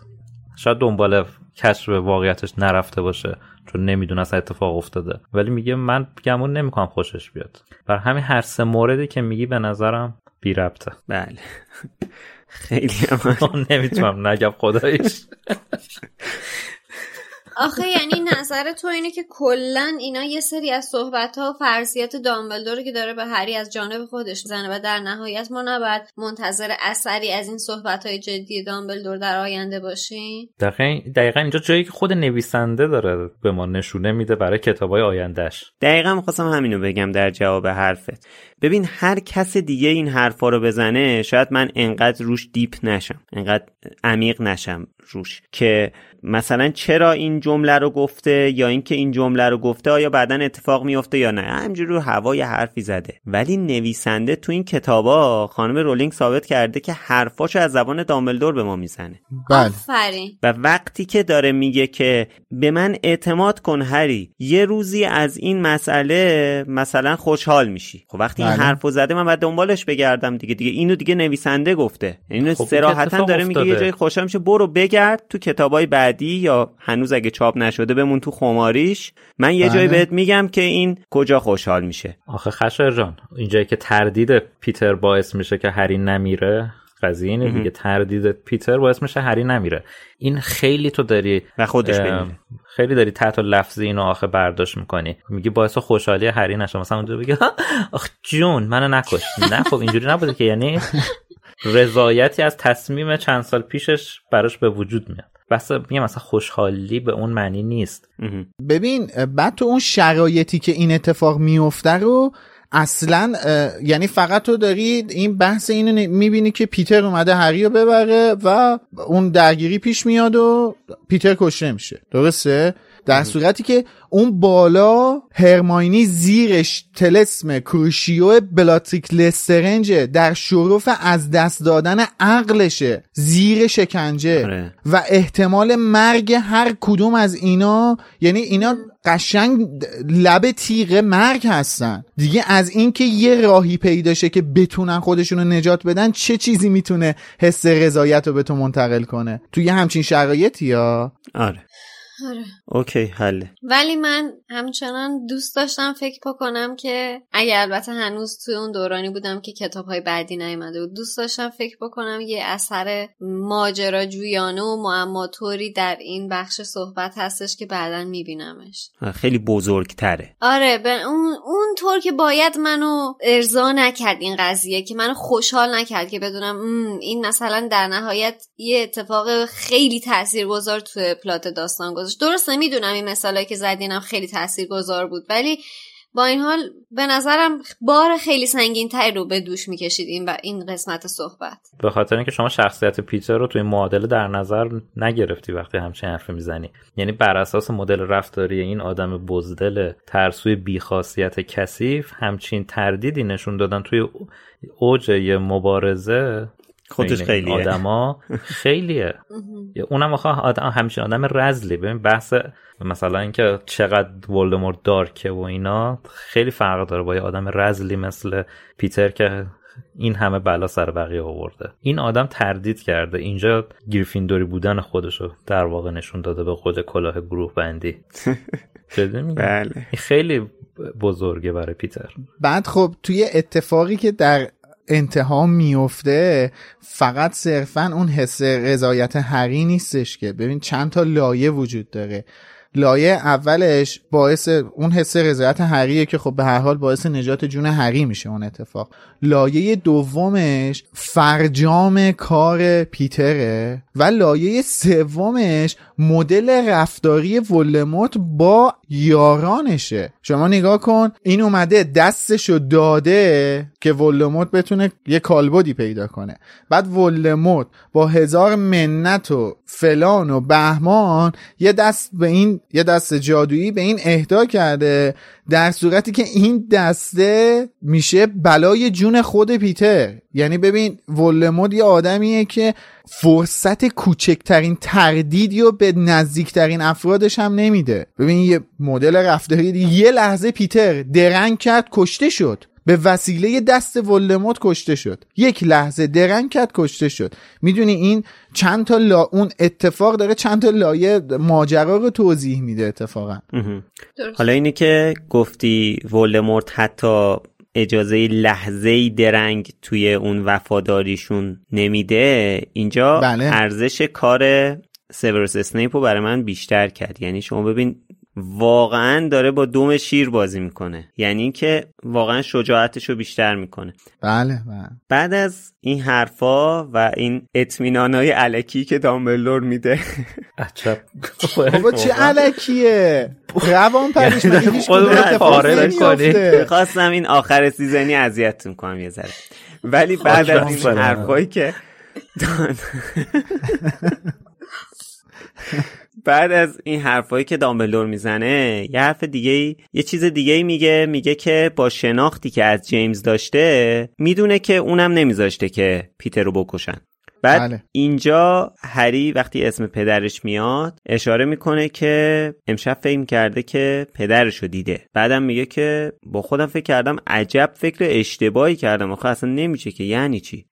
شاید دنبال کشف واقعیتش نرفته باشه چون نمی‌دونه اصلا اتفاق افتاده. ولی میگه من گمون نمی‌کنم خوشش بیاد. بر همین هر سه موردی که میگی به نظرم بی ربطه. بله. *laughs* خیلی هم *laughs* نمی‌تونم نگم خدایش *laughs* آخه یعنی نظر تو اینه که کلا اینا یه سری از صحبت ها و فرضیات دامبلدور که داره به هری از جانب خودش زنه و در نهایت ما نباید منتظر اثری از این صحبت های جدی دامبلدور در آینده باشیم؟ دقیقا, دقیقا اینجا جایی که خود نویسنده داره به ما نشونه میده برای کتابای آیندهش دقیقا می‌خواستم همینو بگم در جواب حرفت. ببین هر کس دیگه این حرفا رو بزنه شاید من انقدر روش deep نشم انقدر عمیق نشم روش که مثلا چرا این جمله رو گفته یا اینکه این جمله رو گفته آیا بعدا اتفاق میفته یا نه؟ همجوری رو هوای حرفی زده. ولی نویسنده تو این کتابا خانم رولینگ ثابت کرده که حرفاشو از زبان دامبلدور به ما می‌زنه. بله. و وقتی که داره میگه که به من اعتماد کن هری یه روزی از این مسئله مثلا خوشحال میشی. خب وقتی این بله. حرفو زده من باید دنبالش بگردم دیگه. دیگه اینو دیگه نویسنده گفته. اینو خب این صراحتا داره میگه یه. جای خوشحال میشه. برو بگرد تو کتابای بعدی یا هنوز اگه چاپ نشده بمون تو خماریش من یه جایی بله. بهت میگم که این کجا خوشحال میشه. آخه خشر جان اینجایی که تردید پیتر باعث میشه که هری نمیره قضیه اینه دیگه تردید پیتر باعث میشه هری نمیره. این خیلی تو داری و خودش بمیره. خیلی داری تحت لفظی اینو آخه برداشت می‌کنی. میگی باعث خوشحالی هری نشه. مثلا اونجا بگی آخ جون منو نکش. نه خب اینجوری نبوده که. یعنی *laughs* رضایتی از تصمیم چند سال پیشش براش به وجود میاد. بس میگم مثلا خوشحالی به اون معنی نیست. ببین بعد تو اون شرایطی که این اتفاق میفته رو اصلا یعنی فقط تو داری این بحث اینو می‌بینی که پیتر اومده هری رو ببره و اون درگیری پیش میاد و پیتر کشته میشه. درسته؟ در صورتی که اون بالا هرماینی زیرش تلسم کروشیو بلاتریک لسترنجه در شرف از دست دادن عقلشه زیر شکنجه. آره. و احتمال مرگ هر کدوم از اینا یعنی اینا قشنگ لب تیغ مرگ هستن. دیگه از اینکه یه راهی پیدا شه که بتونن خودشونو نجات بدن چه چیزی می‌تونه حس رضایت رو به تو منتقل کنه؟ توی همچین شرایطی یا آره. آره. اوکی حله ولی من همچنان دوست داشتم فکر بکنم که اگر البته هنوز توی اون دورانی بودم که کتاب های بعدی نیومده بود دوست داشتم فکر بکنم یه اثر ماجراجویانه و معماتوری در این بخش صحبت هستش که بعدا میبینمش. خیلی بزرگتره. آره به اون اون طور که باید منو ارضا نکرد این قضیه که منو خوشحال نکرد که بدونم این مثلا در نهایت یه اتفاق خیلی تاثیرگذار توی پلات داستان گذاشت درسته می‌دونم این مثالایی که زدینم خیلی تاثیرگذار بود ولی با این حال به نظرم بار خیلی سنگین تری رو به دوش می‌کشید این و این قسمت صحبت. به خاطر اینکه شما شخصیت پیتر رو توی معادله در نظر نگرفتی وقتی همچین حرفی می‌زنی. یعنی بر اساس مدل رفتاری این آدم بزدل ترسوی بیخاصیت کثیف همچین تردیدی نشون دادن توی اوج مبارزه خودش خیلیه. آدما خیلیه. اونم آخه آدم همچین آدم رزلی. ببین بحث مثلا اینکه چقدر ولدمورت دارکه و اینا خیلی فرق داره با یه آدم رزلی مثل پیتر که این همه بلا سر بقیه آورده. این آدم تردید کرده. اینجا گریفیندوری بودن خودشو در واقع نشون داده به خود کلاه گروه بندی. *laughs* بله. خیلی بزرگه برای پیتر. بعد خب توی اتفاقی که در انتها میفته فقط صرفا اون حس رضایت حقی نیستش که. ببین چند تا لایه وجود داره. لایه اولش باعث اون حس رضایت حقیه که خب به هر حال باعث نجات جون حقی میشه اون اتفاق. لایه دومش فرجام کار پیتره و لایه سومش مدل رفتاری ولموت با یارانشه. شما نگاه کن این اومده دستشو داده که ولموت بتونه یه کالبدی پیدا کنه. بعد ولموت با هزار منت و فلان و بهمان یه دست به این یه دست جادویی به این اهدا کرده در صورتی که این دسته میشه بلای جون خود پیتر. یعنی ببین ولمود یه آدمیه که فرصت کوچکترین تردیدی رو به نزدیکترین افرادش هم نمیده. ببین یه مدل رفتاری یه لحظه پیتر درنگ کرد کشته شد. به وسیله دست ولدمورت کشته شد. یک لحظه درنگ کرد کشته شد. می‌دونی این چند تا لا... اون اتفاق داره چند تا لایه ماجرا رو توضیح میده اتفاقا. حالا اینه که گفتی ولدمورت حتی اجازه لحظه درنگ توی اون وفاداریشون نمیده اینجا بله. ارزش کار سیورس اسنیپ رو برای من بیشتر کرد. یعنی شما ببین واقعا داره با دوم شیر بازی می‌کنه. یعنی اینکه واقعا شجاعتش رو بیشتر می‌کنه. بله بله. بعد از این حرفا و این اطمینانهای علکی که دامبلور میده. عجب. بابا چه علکیه؟ روان پریش یعنی مگه. خواستم این آخر سیزنی اذیتتون کنم یه ذره. ولی بعد از این. حرفایی که *laughs* بعد از این حرفایی که دامبلور می‌زنه یه حرف دیگه یه چیز دیگه میگه میگه که با شناختی که از جیمز داشته می‌دونه که اونم نمیذاشته که پیتر رو بکشن. بعد بله. اینجا هری وقتی اسم پدرش میاد اشاره می‌کنه که امشب فکر کرده که پدرش رو دیده. بعدم میگه که با خودم فکر کردم عجب فکر اشتباهی کردم. آخه اصلا نمیشه که یعنی چی؟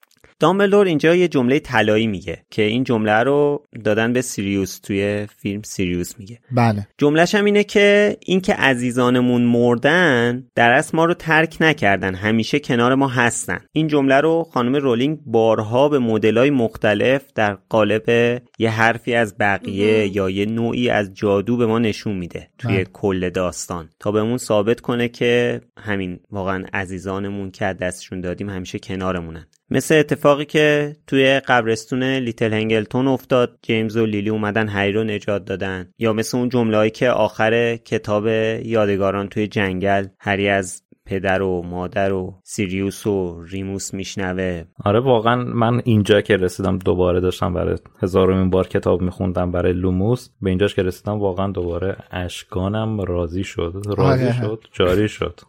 دامبلور اینجا یه جمله طلایی میگه که این جمله رو دادن به سیریوس توی فیلم سیریوس میگه. بله. جملهش هم اینه که اینکه عزیزانمون مردن در اصل ما رو ترک نکردن همیشه کنار ما هستن. این جمله رو خانم رولینگ بارها به مدلای مختلف در قالب یه حرفی از بقیه یا یه نوعی از جادو به ما نشون میده توی بله. کل داستان. تا بهمون ثابت کنه که همین واقعا عزیزانمون که دستشون دادیم همیشه کنارمونن. مثل اتفاقی که توی قبرستون لیتل هنگلتون افتاد جیمز و لیلی اومدن هری رو نجات دادن. یا مثل اون جمله‌ای که آخر کتاب یادگاران توی جنگل هری از پدر و مادر و سیریوس و ریموس میشنوه. آره واقعا من اینجا که رسیدم دوباره داشتم برای هزارمین بار کتاب میخوندم برای لوموس. به اینجاش که رسیدم واقعا دوباره اشکانم راضی شد. راضی آره. شد جاری شد.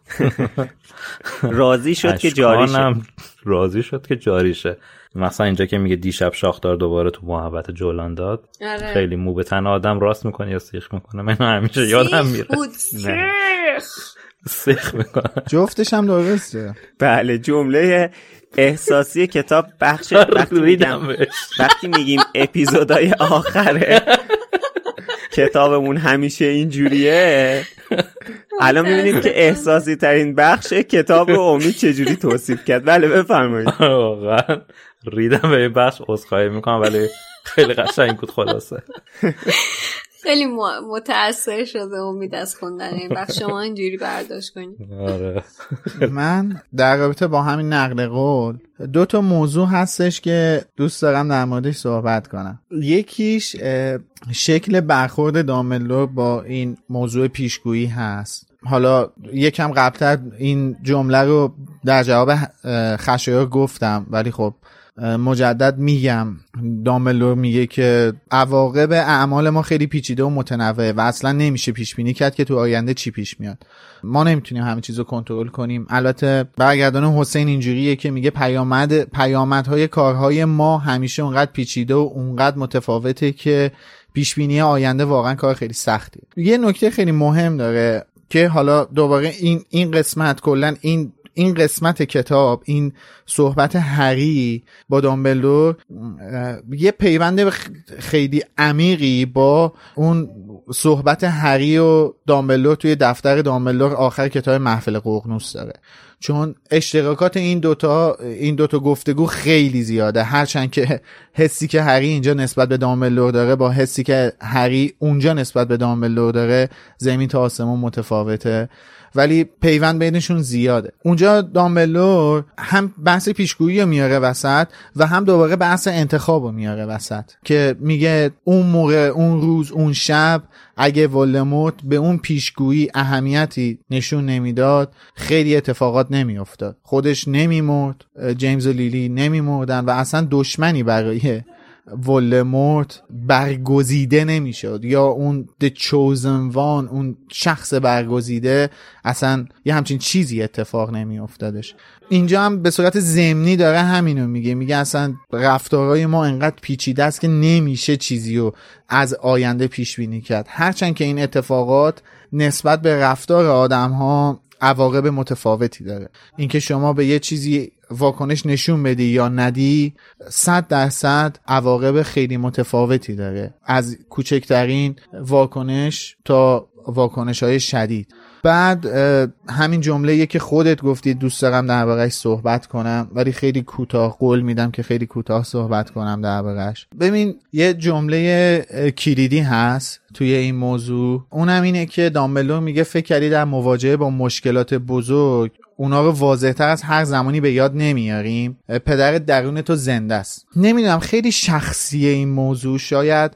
*laughs* راضی شد که جاری شد راضی شد که جاری شه. مثلا اینجا که میگه دیشب شاخدار دوباره تو محبت جولان داد. آره. خیلی مو به تن آدم راست می‌کنه یا سیخ می‌کنه؟ من همیشه یادم میره. بود. سیخ می‌کنه جفتش هم درسته. بله جمله احساسی کتاب بخش وقتی میگم. وقتی میگیم اپیزودهای آخره کتابمون همیشه اینجوریه. الان می‌بینیم که احساسی ترین بخش کتاب رو امید چجوری توصیف کرد. بله بفرمایید. واقعا ریدم به این بخش عذرخواهی می‌کنم ولی خیلی قشنگ بود خلاصه. خیلی متاثر شده امید از خوندن این بخش. شما اینجوری برداشت کنید آره. من در رابطه با همین نقل قول دو تا موضوع هستش که دوست دارم در موردش صحبت کنم. یکیش شکل برخورد داملو با این موضوع پیشگویی هست. حالا یکم قبلتر این جمله رو در جواب خشایار گفتم ولی خب مجدد میگم. داملور میگه که عواقب اعمال ما خیلی پیچیده و متنوعه و اصلا نمیشه پیش بینی کرد که تو آینده چی پیش میاد. ما نمی‌تونیم همه چیز رو کنترل کنیم. البته برگردان حسین اینجوریه که میگه پیامد پیامدهای کارهای ما همیشه اونقدر پیچیده و اونقدر متفاوته که پیش بینی آینده واقعا کار خیلی سختی. یه نکته خیلی مهم داره که حالا دوباره این این قسمت کلا این این قسمت کتاب این صحبت هری با دامبلدور یه پیوند خیلی عمیقی با اون صحبت هری و دامبلدور توی دفتر دامبلدور آخر کتاب محفل قرنوس داره. چون اشتراکات این دوتا این دوتا گفتگو خیلی زیاده. هرچند که حسی که هری اینجا نسبت به دامبلدور داره با حسی که هری اونجا نسبت به دامبلدور داره زمین تا آسمون متفاوته. ولی پیوند بینشون زیاده. اونجا دامبلور هم بحث پیشگویی رو میاره وسط و هم دوباره بحث انتخاب رو میاره وسط که میگه اون موقع اون روز اون شب اگه ولدمورت به اون پیشگویی اهمیتی نشون نمی‌داد خیلی اتفاقات نمیافتاد. خودش نمیمرد جیمز و لیلی نمیمردن و اصلا دشمنی برای ولدمورت برگزیده نمی‌شد. یا اون د chosen one اون شخص برگزیده اصلا یه همچین چیزی اتفاق نمی افتادش اینجا هم به صورت زمینی داره همینو میگه. میگه اصلا رفتارهای ما انقدر پیچیده است که نمیشه چیزی رو از آینده پیش بینی کرد. هرچند که این اتفاقات نسبت به رفتار آدم ها عواقب متفاوتی داره. اینکه شما به یه چیزی واکنش نشون بدی یا ندی صد درصد عواقب خیلی متفاوتی داره. از کوچکترین واکنش تا واکنش های شدید. بعد همین جمله که خودت گفتی دوست دارم دربارهش صحبت کنم ولی خیلی کوتاه قول میدم که خیلی کوتاه صحبت کنم دربارهش ببین یه جمله کلیدی هست توی این موضوع. اونم اینه که دامبلو میگه فکر کردی در مواجهه با مشکلات بزرگ اونا رو واضحتر از هر زمانی به یاد نمیاریم. پدر درون تو زنده است. نمی‌دونم خیلی شخصیه این موضوع. شاید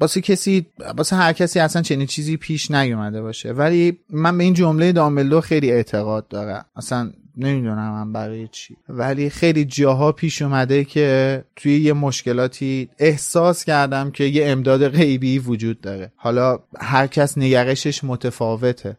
واسه کسی واسه هر کسی اصلا چنین چیزی پیش نیومده باشه. ولی من به این جمله دامبلدو خیلی اعتقاد دارم. اصلا نمی‌دونم من برای چی. ولی خیلی جاها پیش اومده که توی یه مشکلاتی احساس کردم که یه امداد غیبی وجود داره. حالا هر کس نگرشش متفاوته.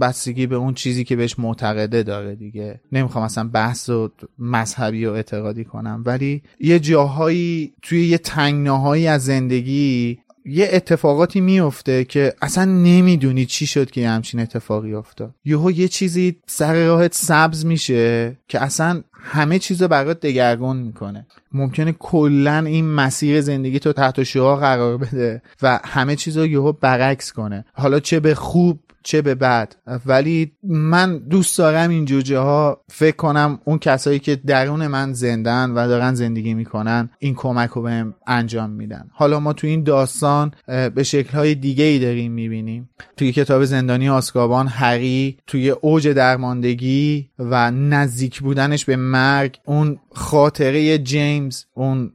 بستگی به اون چیزی که بهش معتقده داره دیگه. نمی‌خوام اصلا بحث و مذهبی و اعتقادی کنم ولی یه جاهایی توی یه تنگناهایی از زندگی یه اتفاقاتی میفته که اصلا نمی‌دونی چی شد که یه همچین اتفاقی افتاد. یهو یه چیزی سر راهت سبز میشه که اصلا همه چیز رو برات دگرگون می‌کنه. ممکنه کلا این مسیر زندگی تو تحت شعا قرار بده و همه چیز رو یهو برعکس کنه. حالا چه به خوب چه به بعد. ولی من دوست دارم این جوجه ها فکر کنم اون کسایی که درون من زندن و دارن زندگی می‌کنن این کمک رو بهم انجام میدن. حالا ما تو این داستان به شکل های دیگه ای داریم می‌بینیم. توی کتاب زندانی آسکابان هری توی اوج درماندگی و نزدیک بودنش به مرگ اون خاطره جیمز اون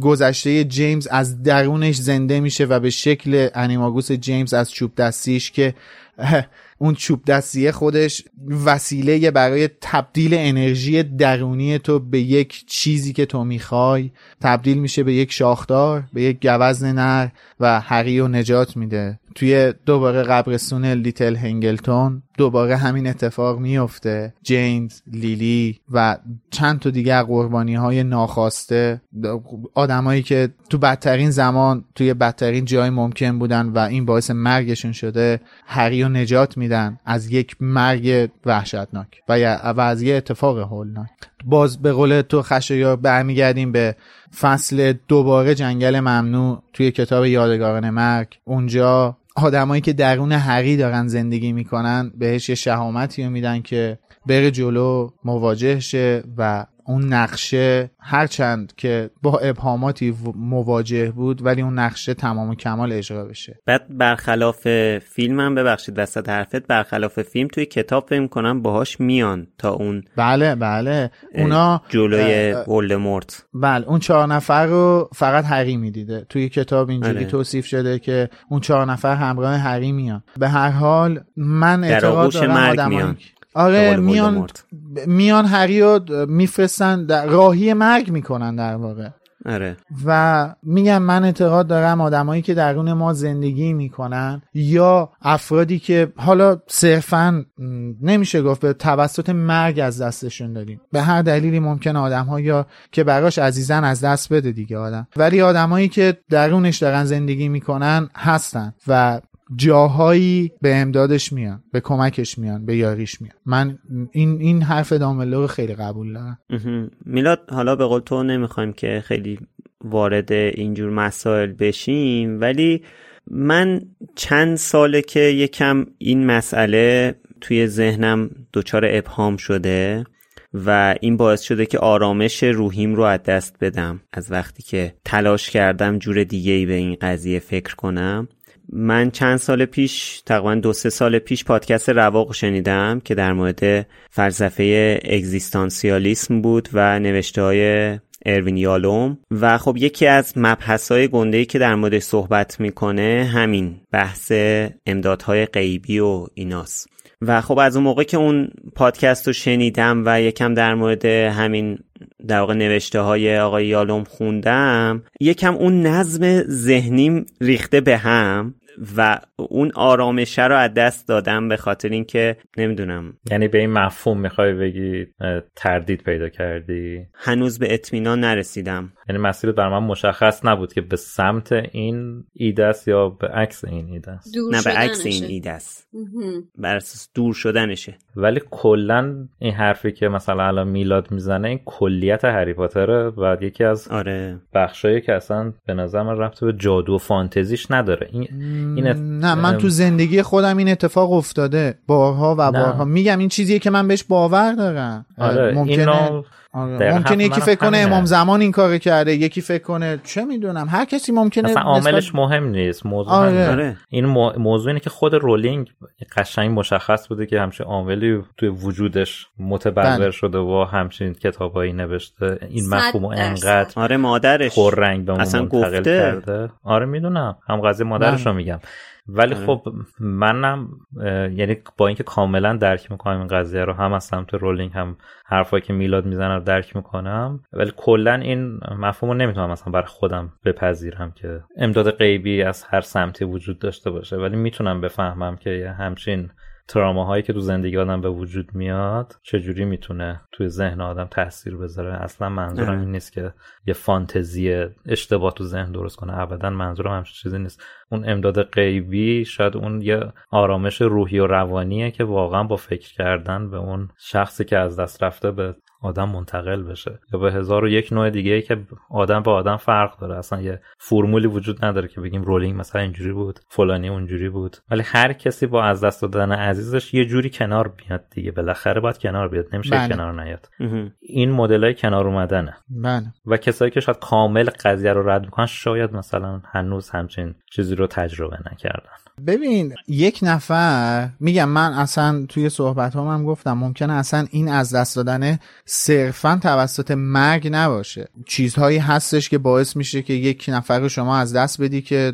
گذشته جیمز از درونش زنده میشه و به شکل انیماگوس جیمز از چوب دستیش که *laughs* اون چوب دستیه خودش وسیله برای تبدیل انرژی درونی تو به یک چیزی که تو می‌خوای. تبدیل میشه به یک شاخدار به یک گوزن نر و هری رو نجات میده. توی دوباره قبرستون لیتل هنگلتون دوباره همین اتفاق میفته جیمز لیلی و چند تا دیگر قربانی های ناخواسته آدمایی که تو بدترین زمان توی بدترین جای ممکن بودن و این باعث مرگشون شده هری رو نجات میدن از یک مرگ وحشتناک و, و از یه اتفاق هولناک. باز به قول تو خشایار برمیگردیم به فصل دوباره جنگل ممنوع توی کتاب یادگاران مرگ. اونجا آدمایی که درون حقی دارن زندگی می‌کنن بهش یه شهامتی رو میدن که بره جلو مواجه شه و اون نقشه هرچند که با ابهاماتی مواجه بود ولی اون نقشه تمام و کمال اجرا بشه. بعد برخلاف فیلم هم ببخشید وسط حرفت برخلاف فیلم توی کتاب فکر کنم باهاش میان تا اون بله بله. اونا جلوی ولدمورت. بله اون چهار نفر رو فقط هری می‌دیده. توی کتاب اینجوری آره. توصیف شده که اون چهار نفر همراه هری میان. به هر حال من اعتقاد دارم آدم آره میان میان هری رو میفرستن راهی مرگ می‌کنن در واقع. آره. و میگم من اعتقاد دارم آدمایی که درون ما زندگی می‌کنن یا افرادی که حالا صرفا نمیشه گفت به توسط مرگ از دستشون داریم به هر دلیلی ممکن آدم ها یا که براش عزیزن از دست بده دیگه آدم. ولی آدمایی که درونش دارن زندگی می‌کنن هستن و جاهایی به امدادش میان به کمکش میان به یاریش میان. من این این حرف داملو رو خیلی قبول دارم. میلاد حالا به قول تو نمی‌خوایم که خیلی وارد اینجور مسائل بشیم ولی من چند ساله که یکم این مسئله توی ذهنم دچار ابهام شده و این باعث شده که آرامش روحیم رو از دست بدم. از وقتی که تلاش کردم جور دیگه ای به این قضیه فکر کنم. من چند سال پیش تقریبا دو سه سال پیش پادکست رواق شنیدم که در مورد فلسفه اگزیستانسیالیسم بود و نوشته های اروین یالوم. و خب یکی از مبحث های گنده که در مورد صحبت می‌کنه همین بحث امدادهای غیبی و ایناست. و خب از اون موقع که اون پادکست رو شنیدم و یکم در مورد همین در واقع نوشته های آقای یالوم خوندم یکم اون نظم ذهنیم ریخته به هم. و اون آرامشه رو از دست دادم به خاطر اینکه نمی‌دونم. یعنی به این مفهوم می‌خوای بگی تردید پیدا کردی؟ هنوز به اطمینان نرسیدم. یعنی مسیرت بر من مشخص نبود که به سمت این ایده است یا به عکس این ایده است. نه به عکس این ایده است. بر اساس دور شدنشه. ولی کلا این حرفی که مثلا الان میلاد می‌زنه این کلیت هری پاتره و یکی از آره. بخشایی که اصلا به نظر من رفت به جادو و فانتزیش نداره. این, این نه من تو زندگی خودم این اتفاق افتاده. بارها و بارها. میگم این چیزیه که من بهش باور دارم. آره ممکنه آره. ممکنه یکی فکر کنه امام زمان این کار کرده یکی فکر کنه چه می‌دونم هر کسی ممکنه اصلا عاملش مهم نیست موضوع آره. آره. این موضوع اینه که خود رولینگ قشنگ مشخص بوده که همچین عاملی توی وجودش متبرر بله. شده و همچین کتابایی نوشته این مفهوم انقدر آره مادرش رنگ به اصلا گفته. کرده آره می‌دونم هم قضیه مادرش رو میگم ولی آره. خب منم یعنی با اینکه کاملا درک می‌کنم این قضیه رو هم از سمت رولینگ هم حرفایی که میلاد می‌زنه رو درک می‌کنم ولی کلا این مفهوم رو نمی‌تونم مثلا برای خودم بپذیرم که امداد غیبی از هر سمتی وجود داشته باشه ولی می‌تونم بفهمم که همچین تراماهایی که تو زندگی آدم به وجود میاد چجوری می‌تونه توی ذهن آدم تاثیر بذاره؟ اصلا منظورم این نیست که یه فانتزی اشتباه تو ذهن درست کنه. ابدا منظورم همچین چیزی نیست. اون امداد غیبی شاید اون یه آرامش روحی و روانیه که واقعا با فکر کردن به اون شخصی که از دست رفته به آدم منتقل بشه. یا به هزار و یک نوع دیگه ای که آدم به آدم فرق داره. اصلا یه فرمولی وجود نداره که بگیم رولینگ مثلا اینجوری بود فلانی اونجوری بود. ولی هر کسی با از دست دادن عزیزش یه جوری کنار بیاد دیگه. بالاخره باید کنار بیاد. نمیشه بله. کنار نیاد. این مدل های کنار اومدنه. بله. و کسایی که شاید کامل قضیه رو رد می‌کنن شاید مثلا هنوز همچین چیزی رو تجربه نکردن. ببین یک نفر میگم من اصلا توی صحبت هم گفتم ممکنه اصلا این از دست دادن صرفا توسط مرگ نباشه. چیزهایی هستش که باعث میشه که یک نفر شما از دست بدی که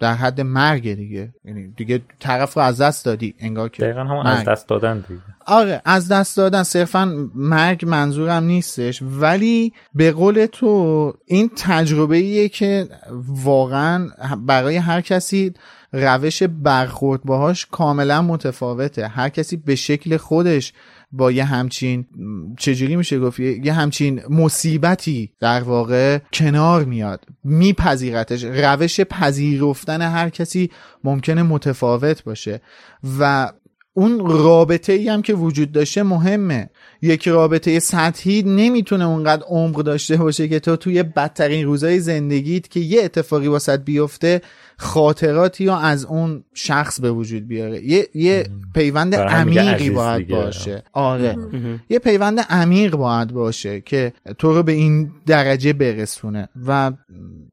در حد مرگ دیگه. یعنی دیگه طرف رو از دست دادی انگار که دقیقا هم از دست دادن دیگه. آره از دست دادن صرفا مرگ منظورم نیستش. ولی به قول تو این تجربه ایه که واقعا برای هر کسی روش برخورد باهاش کاملا متفاوته. هر کسی به شکل خودش با یه همچین چجوری میشه گفت؟ یه همچین مصیبتی در واقع کنار میاد. میپذیرتش. روش پذیرفتن هر کسی ممکنه متفاوت باشه. و اون رابطه ای هم که وجود داشته مهمه. یک رابطه سطحی نمی‌تونه اونقدر عمق داشته باشه که تو توی بدترین روزای زندگیت که یه اتفاقی واسط بیفته خاطراتی یا از اون شخص به وجود بیاره. یه, یه پیوند عمیقی باید دیگه. باشه. آره. یه پیوند عمیق باید باشه که تو رو به این درجه برسونه. و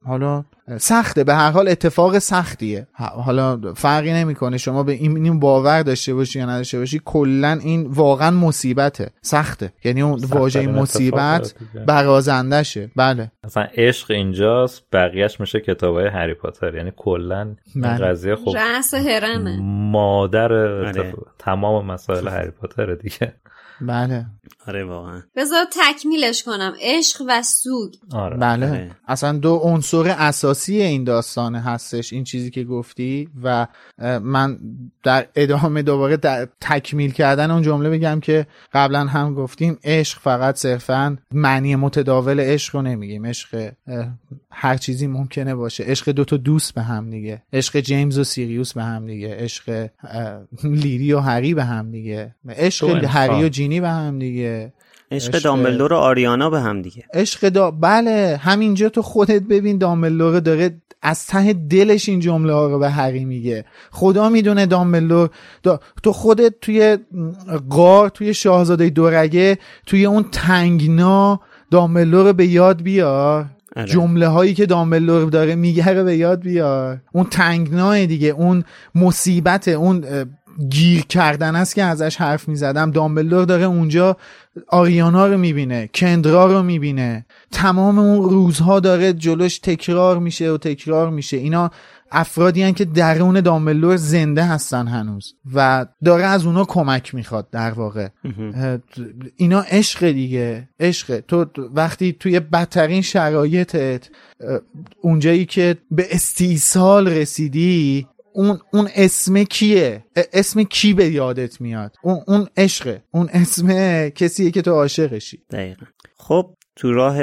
حالا سخته. به هر حال اتفاق سختیه. حالا فرقی نمی‌کنه شما به این باور داشته باشی یا نداشته باشی کلا این واقعا مصیبته. سخته. یعنی اون واژه مصیبت برازندشه بله. اصلا عشق اینجاست بقیهش میشه کتابای هری پاتر. یعنی کلا این بله. قضیه خب رأس هرمه مادر بله. تمام مسائل هری پاتر دیگه. بله. آره واقعا. بذار تکمیلش کنم. عشق و سوگ. آره. بله. آره. اصلا دو عنصر اساسی این داستانه هستش این چیزی که گفتی و من در ادامه دوباره در تکمیل کردن اون جمله بگم که قبلا هم گفتیم عشق فقط صرفا معنی متداول عشق رو نمیگیم. عشق هر چیزی ممکنه باشه. عشق دو تا دوست به هم دیگه. عشق جیمز و سیریوس به هم دیگه. عشق لیری و هری به هم دیگه. عشق. هری و جینی به هم دیگه. عشق دامبلدور و آریانا به هم دیگه. عشق دا بله همینجا تو خودت ببین دامبلور داره از ته دلش این جمله ها رو به هری میگه. خدا می‌دونه دامبلور دا... تو خودت توی غار توی شاهزاده دورگه توی اون تنگنا دامبلور رو به یاد بیار. آره. جمله هایی که دامبلور داره میگه رو به یاد بیار. اون تنگناه دیگه اون مصیبت اون گیر کردن است که ازش حرف می‌زدم. دامبلدور داره اونجا آریانا رو می‌بینه کندرا رو می‌بینه. تمام اون روزها داره جلوش تکرار میشه و تکرار میشه. اینا افرادی هن که درون دامبلدور زنده هستن هنوز و داره از اونا کمک می‌خواد در واقع. اینا عشق دیگه عشق. تو وقتی توی بدترین شرایطت اونجایی که به استیصال رسیدی اون اون اسم کیه؟ اسم کی به یادت میاد؟ اون اون عشقه. اون اسم کسیه که تو عاشقشی. دقیقا. خب تو راه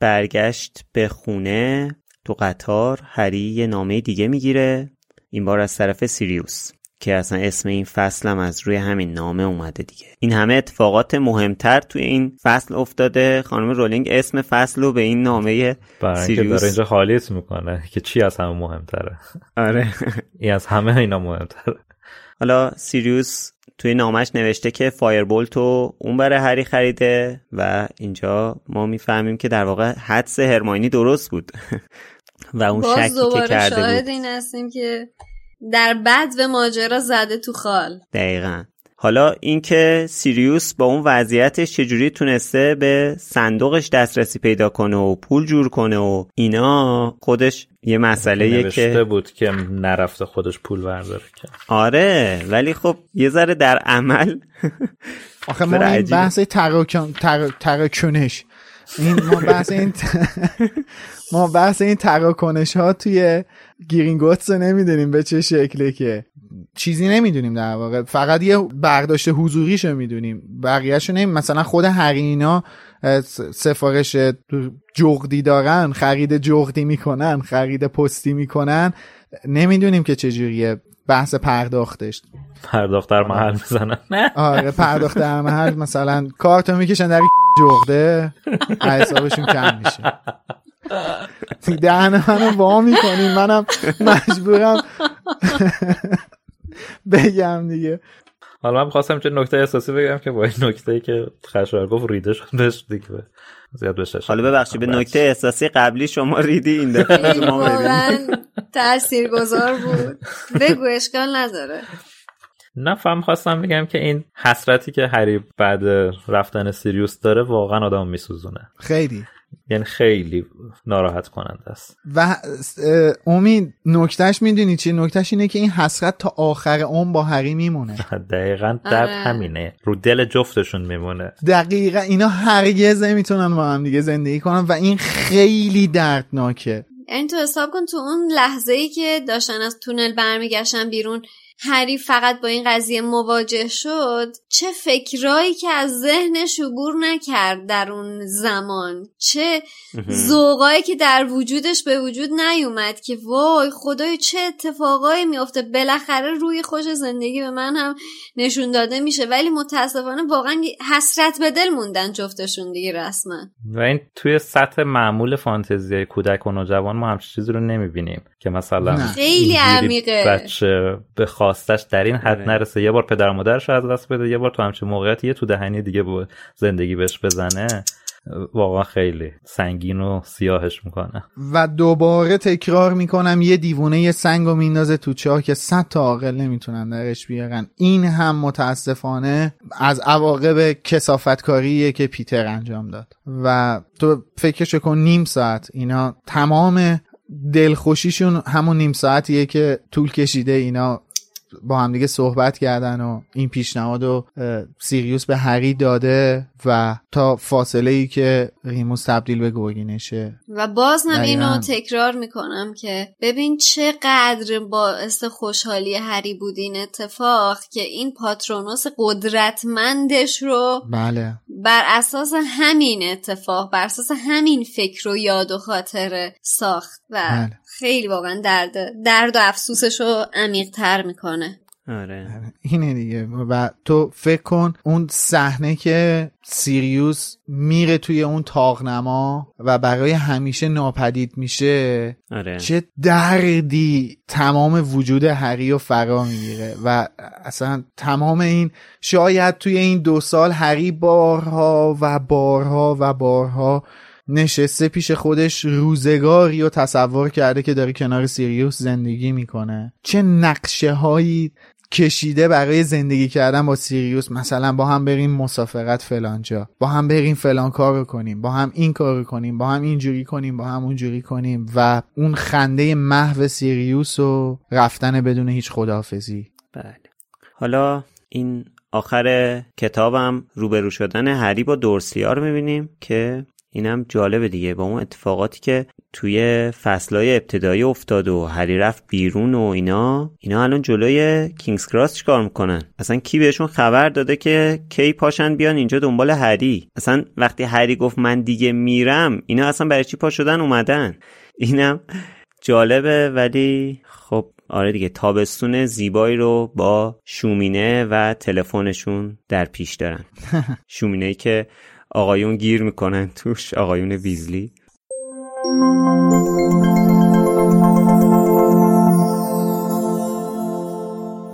برگشت به خونه تو قطار هری یه نامه دیگه می‌گیره. این بار از طرف سیریوس. که اصلا اسم این فصل هم از روی همین نامه اومده دیگه. این همه اتفاقات مهمتر توی این فصل افتاده. خانم رولینگ اسم فصل رو به این نامه برای اینکه سیریوس داره اینجا حالیت می‌کنه که چی از همه مهمتره؟ آره. *laughs* این از همه اینا مهمتره. حالا سیریوس توی نامش نوشته که فایربولت رو اون برای هری خریده و اینجا ما می‌فهمیم که در واقع حدس هرماینی درست بود. *laughs* و اون شکی که دوباره کرده شاهد بود. این هستیم که در بد و ماجرا زده تو خال. دقیقا. حالا اینکه سیریوس با اون وضعیتش چجوری تونسته به صندوقش دسترسی پیدا کنه و پول جور کنه و اینا خودش یه مسئله که بود که نرفته خودش پول برداره که. آره ولی خب یه ذره در عمل *laughs* آخه ما این. بحث تراکن تر- تراکنش. این ما بحث این *laughs* *laughs* ما بحث این تراکنش ها توی گیرینگوتس رو نمی‌دونیم به چه شکله که چیزی نمی‌دونیم در واقع. فقط یه برداشت حضوریشو می‌دونیم. بقیهشو نمیم مثلا خود هرینا سفارش جغدی دارن خرید جغدی می‌کنن خرید پستی می‌کنن. نمی‌دونیم که چجوریه بحث پرداختش. پرداخت در محل می‌زنن. نه. آره پرداخت در محل مثلا کارتو می‌کشن در جغده. *laughs* حسابشون کم میشه. دهن منو وا می‌کنین منم مجبورم بگم دیگه. حالا من خواستم چه نکته احساسی بگم که با این نکته که خشوار گفت ریده شد بهش دیگه. زیاد بهش حالا ببخشید به نکته احساسی قبلی شما ریدی این دفعه. ما تاثیرگذار بود. بگو اشکال نداره. نفهم خواستم بگم که این حسرتی که هری بعد رفتن سیریوس داره واقعا آدم میسوزونه. خیلی. یعنی خیلی ناراحت کننده است. و امید نکتهش می‌دونی چی؟ نکتهش اینه که این حسرت تا آخر عمر با هری میمونه. *laughs* دقیقا در آره. همینه. رو دل جفتشون میمونه. دقیقا اینا هرگز نمی‌تونن با هم دیگه زندگی کنن و این خیلی دردناکه. یعنی تو حساب کن تو اون لحظه ای که داشتن از تونل برمیگشتن بیرون هری فقط با این قضیه مواجه شد چه فکرایی که از ذهنش عبور نکرد در اون زمان چه ذوقایی که در وجودش به وجود نیومد که وای خدای چه اتفاقایی میافته بالاخره روی خوش زندگی به من هم نشون داده میشه ولی متاسفانه واقعا حسرت به دل موندن جفتشون دیگه رسما و این توی سطح معمول فانتزی کودک و نوجوان ما همچین چیزی رو نمی‌بینیم که مثلا. خیلی عمیقه. بچه به خواستش در این حد آره. نرسه. یه بار پدر و مادرش از دست بده یه بار تو همچین موقعیت یه تو دهنی دیگه به زندگی بهش بزنه. واقعا خیلی سنگین و سیاهش می‌کنه. و دوباره تکرار می‌کنم یه دیوونه یه سنگ رو میندازه تو چاه که صد تا عاقل نمی‌تونن درش بیارن. این هم متاسفانه از عواقب کسافتکاریه که پیتر انجام داد. و تو فکرشو کن نیم ساعت. اینا تمام دلخوشیشون همون نیم ساعتیه که طول کشیده اینا با همدیگه صحبت کردن و این پیشنهاد رو سیریوس به هری داده و تا فاصله ای که ریموس تبدیل به گرگینشه و باز هم اینو. تکرار می‌کنم که ببین چقدر باعث خوشحالی هری بود این اتفاق که این پاترونوس قدرتمندش رو بله بر اساس همین اتفاق بر اساس همین فکر و یاد و خاطره ساخت و بله. خیلی واقعا درد درد و افسوسش رو عمیق تر می‌کنه. آره. اینه دیگه. و تو فکر کن اون صحنه که سیریوس میره توی اون تاغنما و برای همیشه ناپدید میشه آره. چه دردی تمام وجود هری و فرا می‌گیره. و اصلا تمام این شاید توی این دو سال هری بارها و بارها و بارها نشسته پیش خودش روزگاری و تصور کرده که داره کنار سیریوس زندگی می‌کنه. چه نقشه هایی کشیده برای زندگی کردن با سیریوس؟ مثلا با هم بریم مسافرت فلانجا با هم بریم فلان کار رو کنیم. با هم این کار رو کنیم. با هم اینجوری کنیم. با هم اونجوری کنیم. و اون خنده محو سیریوس و رفتن بدون هیچ خداحافظی. بله. حالا این آخر کتابم روبرو شدن هری با دورسلیا رو می‌بینیم که اینم جالبه دیگه. با اون اتفاقاتی که توی فصلهای ابتدایی افتاد و هری رفت بیرون و اینا اینا الان جلوی کینگز کراس چیکار می‌کنن؟ اصلا کی بهشون خبر داده که کی پاشن بیان اینجا دنبال هری؟ اصلا وقتی هری گفت من دیگه میرم اینا اصلا برای چی پا شدن اومدن؟ اینم جالبه ولی خب آره دیگه تابستون زیبایی رو با شومینه و تلفنشون در پیش دارن. *laughs* شومینه که آقایون گیر می‌کنن توش آقایون ویزلی.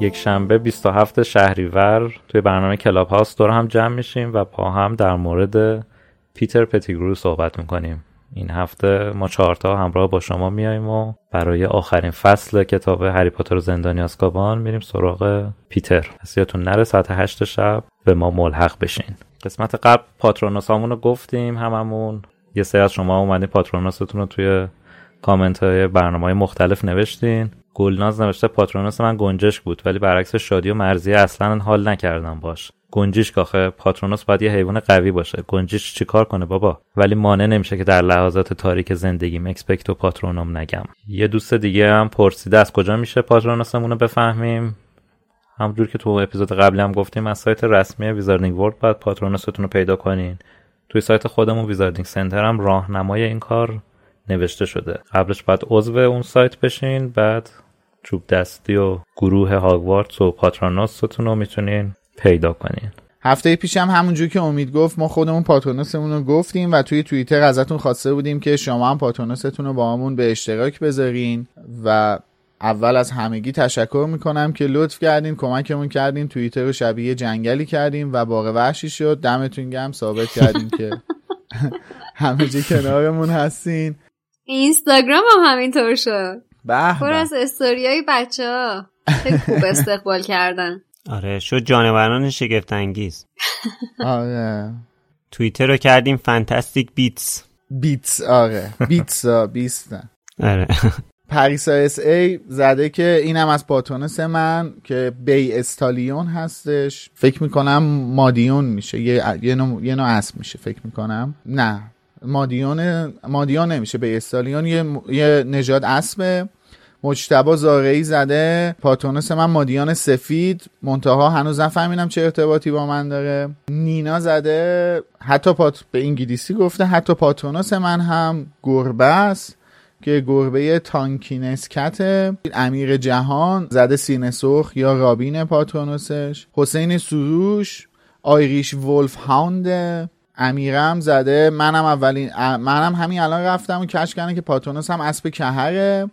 یک شنبه 27 شهریور توی برنامه کلاب هاوس دور هم جمع میشیم و با هم در مورد پیتر پتیگرو صحبت می‌کنیم. این هفته ما چهارتا همراه با شما میاییم و برای آخرین فصل کتاب هری پاتر و زندانی آزکابان میریم سراغ پیتر. پس یادتون نره ساعت هشت شب به ما ملحق بشین. قسمت قبل پاترونوس رو گفتیم هممون. یه سری از شما اومدین پاترونوستون رو توی کامنت های برنامه های مختلف نوشتین. گلناز نوشته پاترونوس من گنجش بود ولی برعکس شادی و مرضی اصلا حال نکردم باش. گنجیش کاخه پاترونوس باید یه حیوان قوی باشه. گنجیش چیکار کنه بابا؟ ولی مانع نمیشه که در لحظات تاریک زندگیم Expecto Patronum نگم. یه دوست دیگه هم پرسیده از کجا میشه پاترونوسمون رو بفهمیم؟ همونجور که تو اپیزود قبلی هم گفتیم از سایت رسمی Wizarding World باید پاترونوستون رو پیدا کنین. توی سایت خودمون Wizarding Center هم راهنمای این کار نوشته شده. قبلش باید عضو اون سایت بشین بعد چوب دستی و گروه هاگوارتس و پاترونوستون رو می‌تونین پیدا کنین. هفته پیش هم همونجور که امید گفت ما خودمون پاترونوسمون رو گفتیم و توی توییتر ازتون خواسته بودیم که شما هم پاترونوستون رو با همون به اشتراک بذارین و اول از همگی تشکر می‌کنم که لطف کردین کمکمون کردین توییتر رو شبیه جنگلی کردیم و باغ وحشی شد. دمتون گم ثابت کردیم که *laughs* همه جا کنارمون هستین. اینستاگرام هم همینطور شد. پر به. از استوریای بچه ها. خیلی خوب استقبال کردن. آره شد جانوران شگفت انگیز *laughs* آره. توییتر رو کردیم فانتاستیک بیتس بیتس آره. بیتسا بیست آره. *laughs* پریسا اس ای زده که اینم از پاتونس من که بی استالیون هستش. فکر می‌کنم مادیون میشه. یه, یه, نوع, یه نوع اسب میشه. فکر می‌کنم. نه. مادیون مادیون نمیشه بی استالیون یه, یه نژاد اسبه. مجتبا زارعی زده. پاتونس من مادیان سفید. منتها هنوز نفهمیدم چه ارتباطی با من داره. نینا زده. حتی پات به انگلیسی گفته. حتی پاتونس من هم. گربه است که گربه Tonkinese cat امیر جهان زده سینه سرخ یا robin پاترونوسش حسین سروش Irish wolfhound امیرم زده منم اولین منم همین الان رفتم و کشف کردم که پاترونوس هم اسب کهره.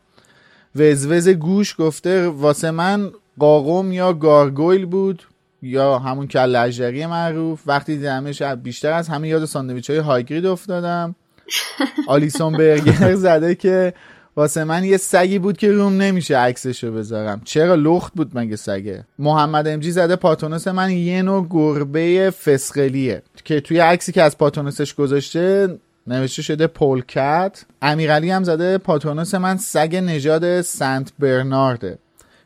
وزوز گوش گفته واسه من قاقم یا گارگویل بود یا همون کل معروف. وقتی دیدمش بیشتر از همه یاد ساندویچ های هاگرید افتادم. *laughs* آلیسون برگر زده که واسه من یه سگی بود که روم نمیشه عکسشو بذارم. چرا لخت بود مگه سگه؟ محمد امجی زده پاترونوس من یه نوع گربه فسقلیه. که توی عکسی که از پاترونوسش گذاشته نوشته شده polecat. امیرعلی هم زده پاترونوس من سگ نژاد Saint Bernard ه.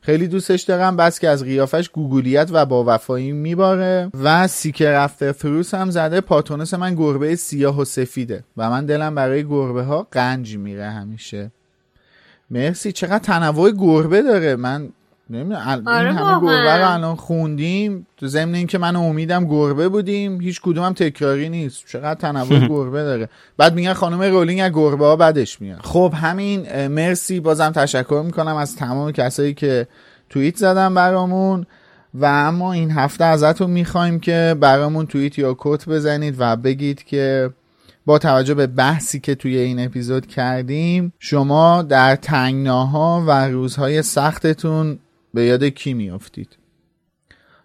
خیلی دوستش دارم بس که از قیافش گوگولیت و با وفایی میباره. و سیکر رفته فروس هم زده پاترونوس من گربه سیاه و سفیده. و من دلم برای گربه ها قنج میره همیشه. مرسی. چقدر تنوع گربه داره. من نمی‌دونم آره این همه گربه رو الان خوندیم. تو ضمن اینکه من امیدم گربه بودیم هیچ کدوم هم تکراری نیست. چقدر تنوع *laughs* گربه داره. بعد میگن خانم رولینگ از گربه ها بدش میاد. خب همین مرسی. بازم تشکر می‌کنم از تمام کسایی که توییت زدن برامون. و اما این هفته ازتون می‌خوایم که برامون توییت یا کت بزنید و بگید که با توجه به بحثی که توی این اپیزود کردیم شما در تنگناها و روزهای سختتون به یاد کی میافتید؟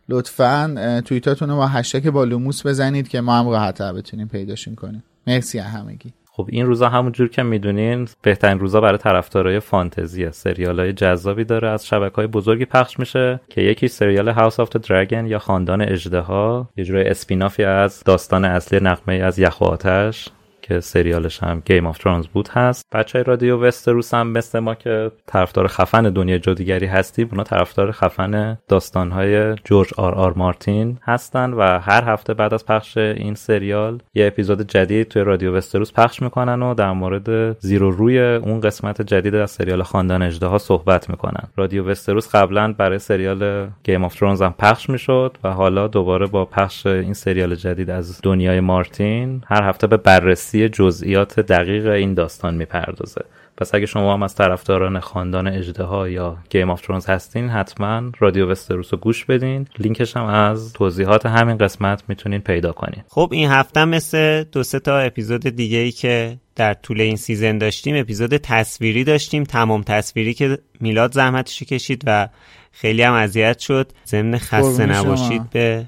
لطفا توییتاتون رو با هشتگ با لوموس بزنید که ما هم راحت بتونیم پیداشون کنیم. مرسی همگی. خب این روزا همونجور که می‌دونین بهترین روزا برای طرفدارای فانتزی سریال های جذابی داره از شبکه های بزرگی پخش میشه که یکی سریال House of Dragon یا خاندان اژدها. یه جورای spin-off ی از داستان اصلی نغمه از یخ و آتش. که سریالش هم Game of Thrones بود هست. بچه های رادیو وستروس هم مثل ما که طرفدار خفن دنیا جادوگری هستیم اونا طرفدار خفن داستانهای جورج آر آر مارتین هستن و هر هفته بعد از پخش این سریال یه اپیزود جدید توی رادیو وستروس پخش می‌کنن و در مورد زیر و روی اون قسمت جدید از سریال خاندان اژدها صحبت می‌کنن. رادیو وستروس قبلا برای سریال Game of Thrones هم پخش می‌شد و حالا دوباره با پخش این سریال جدید از دنیای مارتین هر هفته به بررسی جزئیات دقیق این داستان می‌پردازه. پس اگه شما هم از طرفداران خاندان اژدها یا Game of Thrones هستین حتما رادیو وستروس رو گوش بدین. لینکش هم از توضیحات همین قسمت می‌تونین پیدا کنین. خب این هفته مثل دو سه تا اپیزود دیگه ای که در طول این season داشتیم اپیزود تصویری داشتیم تمام تصویری که میلاد زحمتشو کشید و خیلی هم اذیت شد. ضمن خسته نباشید به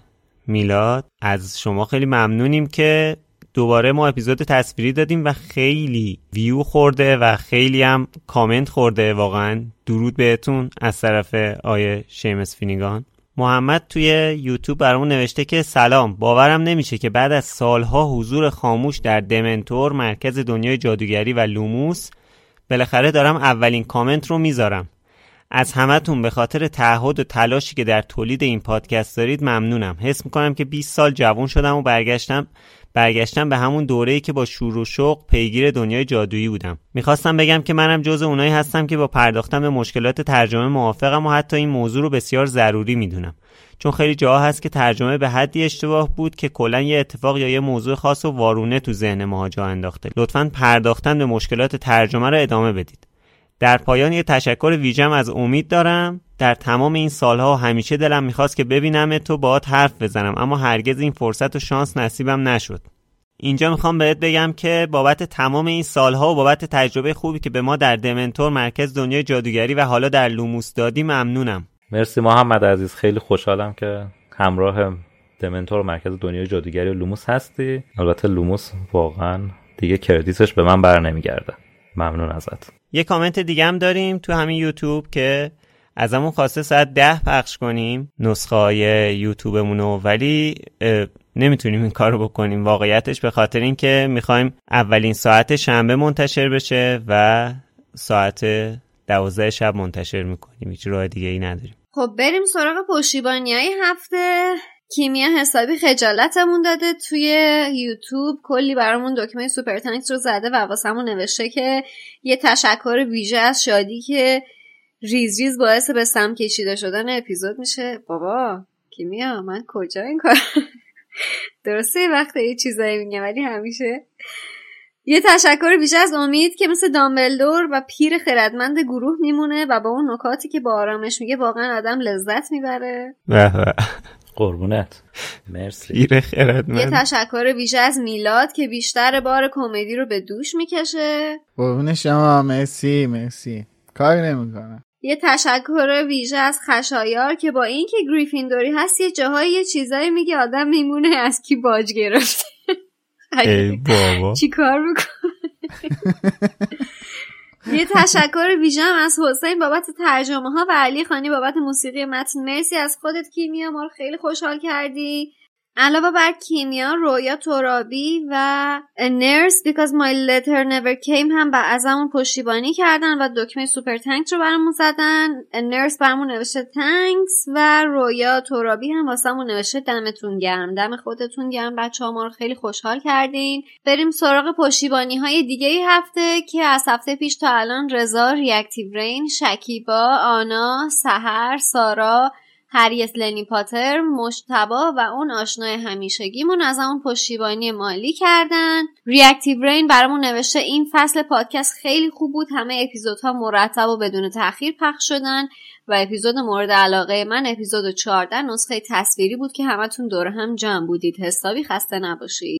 میلاد. از شما خیلی ممنونیم که دوباره ما اپیزود تصویری دادیم و خیلی ویو خورده و خیلی هم کامنت خورده. واقعا درود بهتون از طرف آیه شیمس فینیگان. محمد توی یوتیوب برامون نوشته که سلام باورم نمیشه که بعد از سالها حضور خاموش در دمنتور مرکز دنیای جادوگری و لوموس بالاخره دارم اولین کامنت رو می‌ذارم. از همتون به خاطر تعهد و تلاشی که در تولید این پادکست دارید ممنونم. حس می‌کنم که 20 سال جوان شدم و برگشتم برگشتم به همون دوره‌ای که با شور و شوق پیگیر دنیای جادویی بودم. می‌خواستم بگم که منم جز اونایی هستم که با پرداختن به مشکلات ترجمه موافقم و حتی این موضوع رو بسیار ضروری می‌دونم. چون خیلی جاها هست که ترجمه به حدی اشتباه بود که کلا یه اتفاق یا یه موضوع خاص و وارونه تو ذهن ماها جا انداخته. لطفا پرداختن به مشکلات ترجمه رو ادامه بدید. در پایان یه تشکر ویژم از امید دارم. در تمام این سالها همیشه دلم می‌خواست که ببینم تو باهات حرف بزنم اما هرگز این فرصت و شانس نصیبم نشد. اینجا می‌خوام بهت بگم که بابت تمام این سالها و بابت تجربه خوبی که به ما در دمنتور مرکز دنیای جادوگری و حالا در لوموس دادی ممنونم. مرسی محمد عزیز. خیلی خوشحالم که همراه دمنتور مرکز دنیای جادوگری و لوموس هستی. البته لوموس واقعا دیگه credit ش به من بر نمیگرده ممنون ازت. یه کامنت دیگه هم داریم تو همین یوتیوب که ازمون خواسته ساعت ده پخش کنیم نسخه های یوتیوبمونو ولی نمی‌تونیم این کارو بکنیم. واقعیتش به خاطر اینکه می‌خوایم اولین ساعت شنبه منتشر بشه و ساعت دوازده شب منتشر می‌کنیم. هیچ راه دیگه ای نداریم. خب بریم سراغ پشتیبانی های هفته. کیمیا حسابی خجالتمون داده توی یوتیوب. کلی برامون دکمه سوپر تانکس رو زده و واسمون نوشته که یه تشکر ویژه از شادی که ریز ریز باعث به سم کشیده شدن اپیزود میشه. بابا کیمیا من کجا این کار؟ *laughs* درسته وقت یه چیزایی میگم ولی همیشه. یه تشکر بیش از امید که مثل دامبلدور و پیر خردمند گروه میمونه و با اون نکاتی که با آرامش میگه واقعا آدم لذت می‌بره. قربونت. مرسی. پیر خردمند. یه تشکر ویژه از میلاد که بیشتر بار کمدی رو به دوش می‌کشه. قربون شما. مرسی مرسی. کاری نمی‌کنه. یه تشکر ویژه از خشایار که با اینکه گریفیندوری هست یه جاهایی یه چیزایی میگه آدم میمونه از کی باج گرفته. ای بابا. چی کار می‌کنه؟ یه تشکر ویژه هم از حسین بابت ترجمه ها و علی خانی بابت موسیقی متن. مرسی از خودت کیمیا ما رو خیلی خوشحال کردی. علاوه بر کیمیا رویا ترابی و نرس because my letter never came هم ازمون پشتیبانی کردن و دکمه Super Thanks رو برامون زدن. نرس برامون نوشته thanks و رویا ترابی هم واسمون نوشته دمتون گرم. دم خودتون گرم بچه ها ما رو خیلی خوشحال کردین. بریم سراغ پشتیبانی های دیگه ای هفته که از هفته پیش تا الان رضا ریاکتیو رین شکیبا آنا سهر سارا هریس لنی پاتر مجتبی و اون آشنای همیشگیمون از همون پشتیبانی مالی کردن. ریاکتیو رین برامون نوشته این فصل پادکست خیلی خوب بود. همه اپیزودها مرتب و بدون تاخیر پخش شدن و اپیزود مورد علاقه من اپیزود 14 نسخه تصویری بود که همتون دور هم جمع بودید. حسابی خسته نباشید.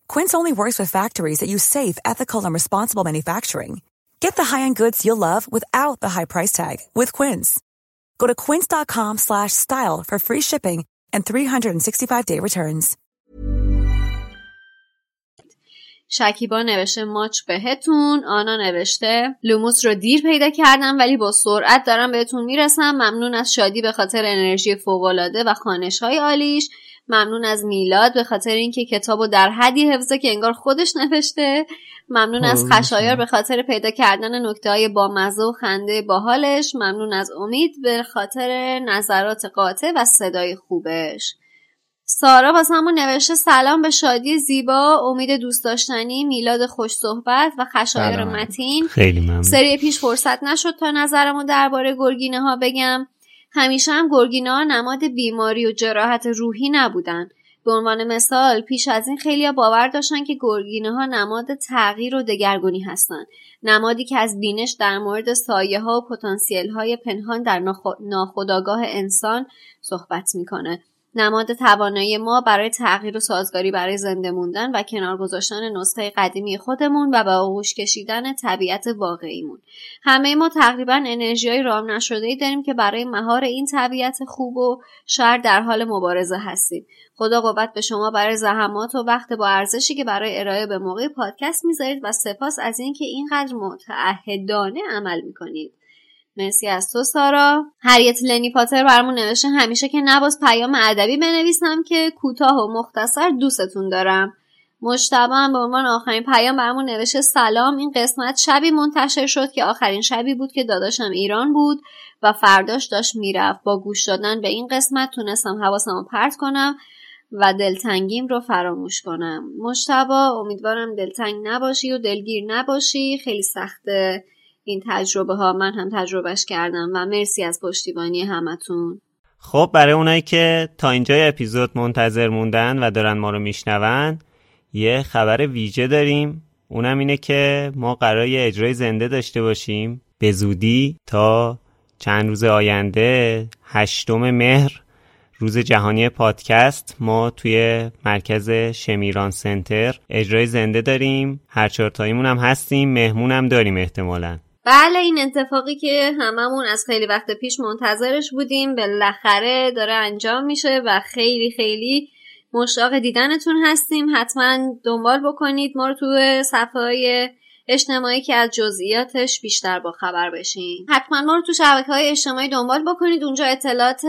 Quince only works with factories that use safe, ethical, and responsible manufacturing. Get the high-end goods you'll love without the high price tag with Quince. Go to quince.com slash style for free shipping and 365-day returns. شکیبا نوشته ماچ بهتون آنا نوشته لوموس رو دیر پیدا کردم ولی با سرعت دارم بهتون می‌رسم ممنون از شادی به خاطر انرژی فوقالعاده و خانش های عالیش ممنون از میلاد به خاطر اینکه کتابو در حدی حفظه که انگار خودش نوشته. ممنون از خشایار به خاطر پیدا کردن نکته های بامزه و خنده باحالش ممنون از امید به خاطر نظرات قاطع و صدای خوبش. سارا واسه همون نوشته سلام به شادی زیبا امید دوست داشتنی میلاد خوش صحبت و خشایار متین. خیلی ممنون. سری پیش فرصت نشد تا نظرمو درباره گرگینه ها بگم. همیشه هم گرگینه ها نماد بیماری و جراحت روحی نبودن. به عنوان مثال پیش از این خیلی باور داشتن که گرگینه ها نماد تغییر و دگرگونی هستند نمادی که از بینش در مورد سایه ها و پتانسیل های پنهان در ناخداگاه انسان صحبت می‌کنه. نماد توانایی ما برای تغییر و سازگاری برای زنده موندن و کنار گذاشتن نسخه قدیمی خودمون و به آغوش کشیدن طبیعت واقعیمون. همه ما تقریبا انرژی های رام نشده ای داریم که برای مهار این طبیعت خوب و شر در حال مبارزه هستیم. خدا قوت به شما برای زحمات و وقت با ارزشی که برای ارائه به موقع پادکست می‌ذارید و سپاس از اینکه اینقدر متعهدانه عمل می‌کنید. مرسی از تو سارا. هریت لنی پاتر برمون نوشته همیشه که نباز پیام ادبی بنویسم که کوتاه و مختصر دوستتون دارم. مجتبا هم به عنوان آخرین پیام برمون نوشته سلام این قسمت شبی منتشر شد که آخرین شبی بود که داداشم ایران بود و فرداش داشت می‌رفت. با گوش دادن به این قسمت تونستم حواسم رو پرت کنم و دلتنگیم رو فراموش کنم. مجتبا امیدوارم دلتنگ نباشی و دلگیر نباشی. خیلی سخته. این تجربه ها من هم تجربهش کردم و مرسی از پشتیبانی همتون. خب برای اونایی که تا اینجای اپیزود منتظر موندن و دارن ما رو میشنون یه خبر ویژه داریم. اونم اینه که ما قرار یه اجرای زنده داشته باشیم. به زودی تا چند روز آینده هشتم مهر روز جهانی پادکست ما توی مرکز شمیران سنتر اجرای زنده داریم. هر چهارتاییمون هم هستیم. مهمون هم داریم احتمالا. بله این اتفاقی که هممون از خیلی وقت پیش منتظرش بودیم بالاخره داره انجام میشه و خیلی خیلی مشتاق دیدنتون هستیم. حتما دنبال بکنید ما رو تو صفحه اجتماعی که از جزئیاتش بیشتر با خبر بشین. حتما ما رو تو شبکه های اجتماعی دنبال بکنید. اونجا اطلاعات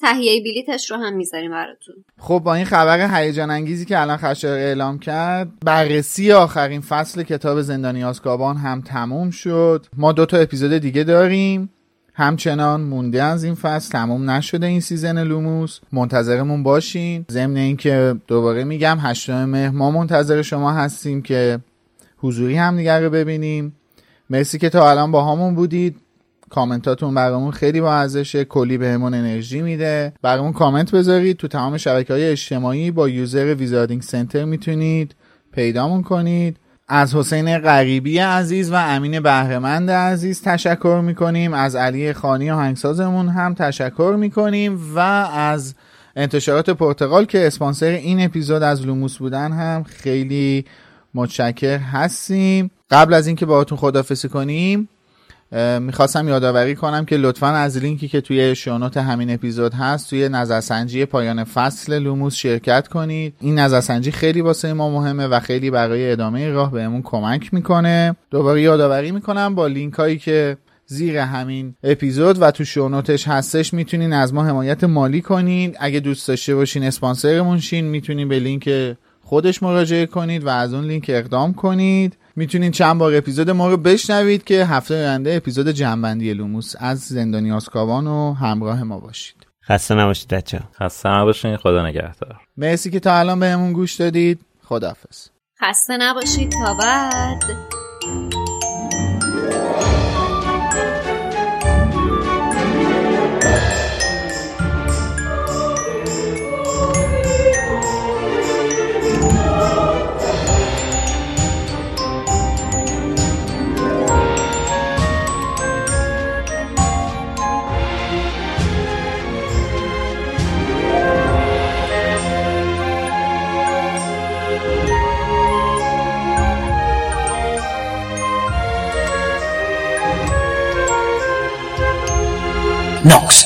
تهیه بلیتش رو هم می‌ذاریم براتون. خب با این خبر هیجان انگیزی که الان خشایار اعلام کرد بررسی آخرین فصل کتاب زندانی آزکابان هم تموم شد. ما دو تا اپیزود دیگه داریم. همچنان مونده از این فصل تموم نشده این season لوموس. منتظرمون باشین. ضمن اینکه دوباره میگم هشتم مهر ما منتظر شما هستیم که حضوری هم رو ببینیم. مرسی که تا الان باهامون بودید. کامنتاتون برامون خیلی با ارزشه کلی بهمون انرژی میده. برامون کامنت بذارید. تو تمام شبکه های اجتماعی با user Wizarding Center می‌تونید پیدامون کنید. از حسین غریبی عزیز و امین بهرمند عزیز تشکر می‌کنیم. از علی خانی آهنگسازمون هم تشکر می‌کنیم. و از انتشارات پرتقال که اسپانسر این اپیزود از لوموس بودن هم خیلی متشکر هستیم. قبل از اینکه باهاتون خدافظی کنیم می‌خواستم یادآوری کنم که لطفا از لینکی که توی show note همین اپیزود هست توی نظرسنجی پایان فصل لوموس شرکت کنید. این نظرسنجی خیلی واسه ما مهمه و خیلی برای ادامه راه بهمون کمک می‌کنه. دوباره یادآوری می‌کنم با لینک هایی که زیر همین اپیزود و تو شونوتش هستش می‌تونین از ما حمایت مالی کنین. اگه دوست داشته باشین اسپانسرمون شین می‌تونین به لینک خودش مراجعه کنید و از اون لینک اقدام کنید. می‌تونید چند بار اپیزود ما رو بشنوید که هفته آینده اپیزود جنبندی لوموس از زندانی آسکابان و همراه ما باشید. خسته نباشید بچه خسته نباشید خدا نگهدار. مرسی که تا الان بهمون گوش دادید. خداحافظ. خسته نباشید. تا بعد. Knox.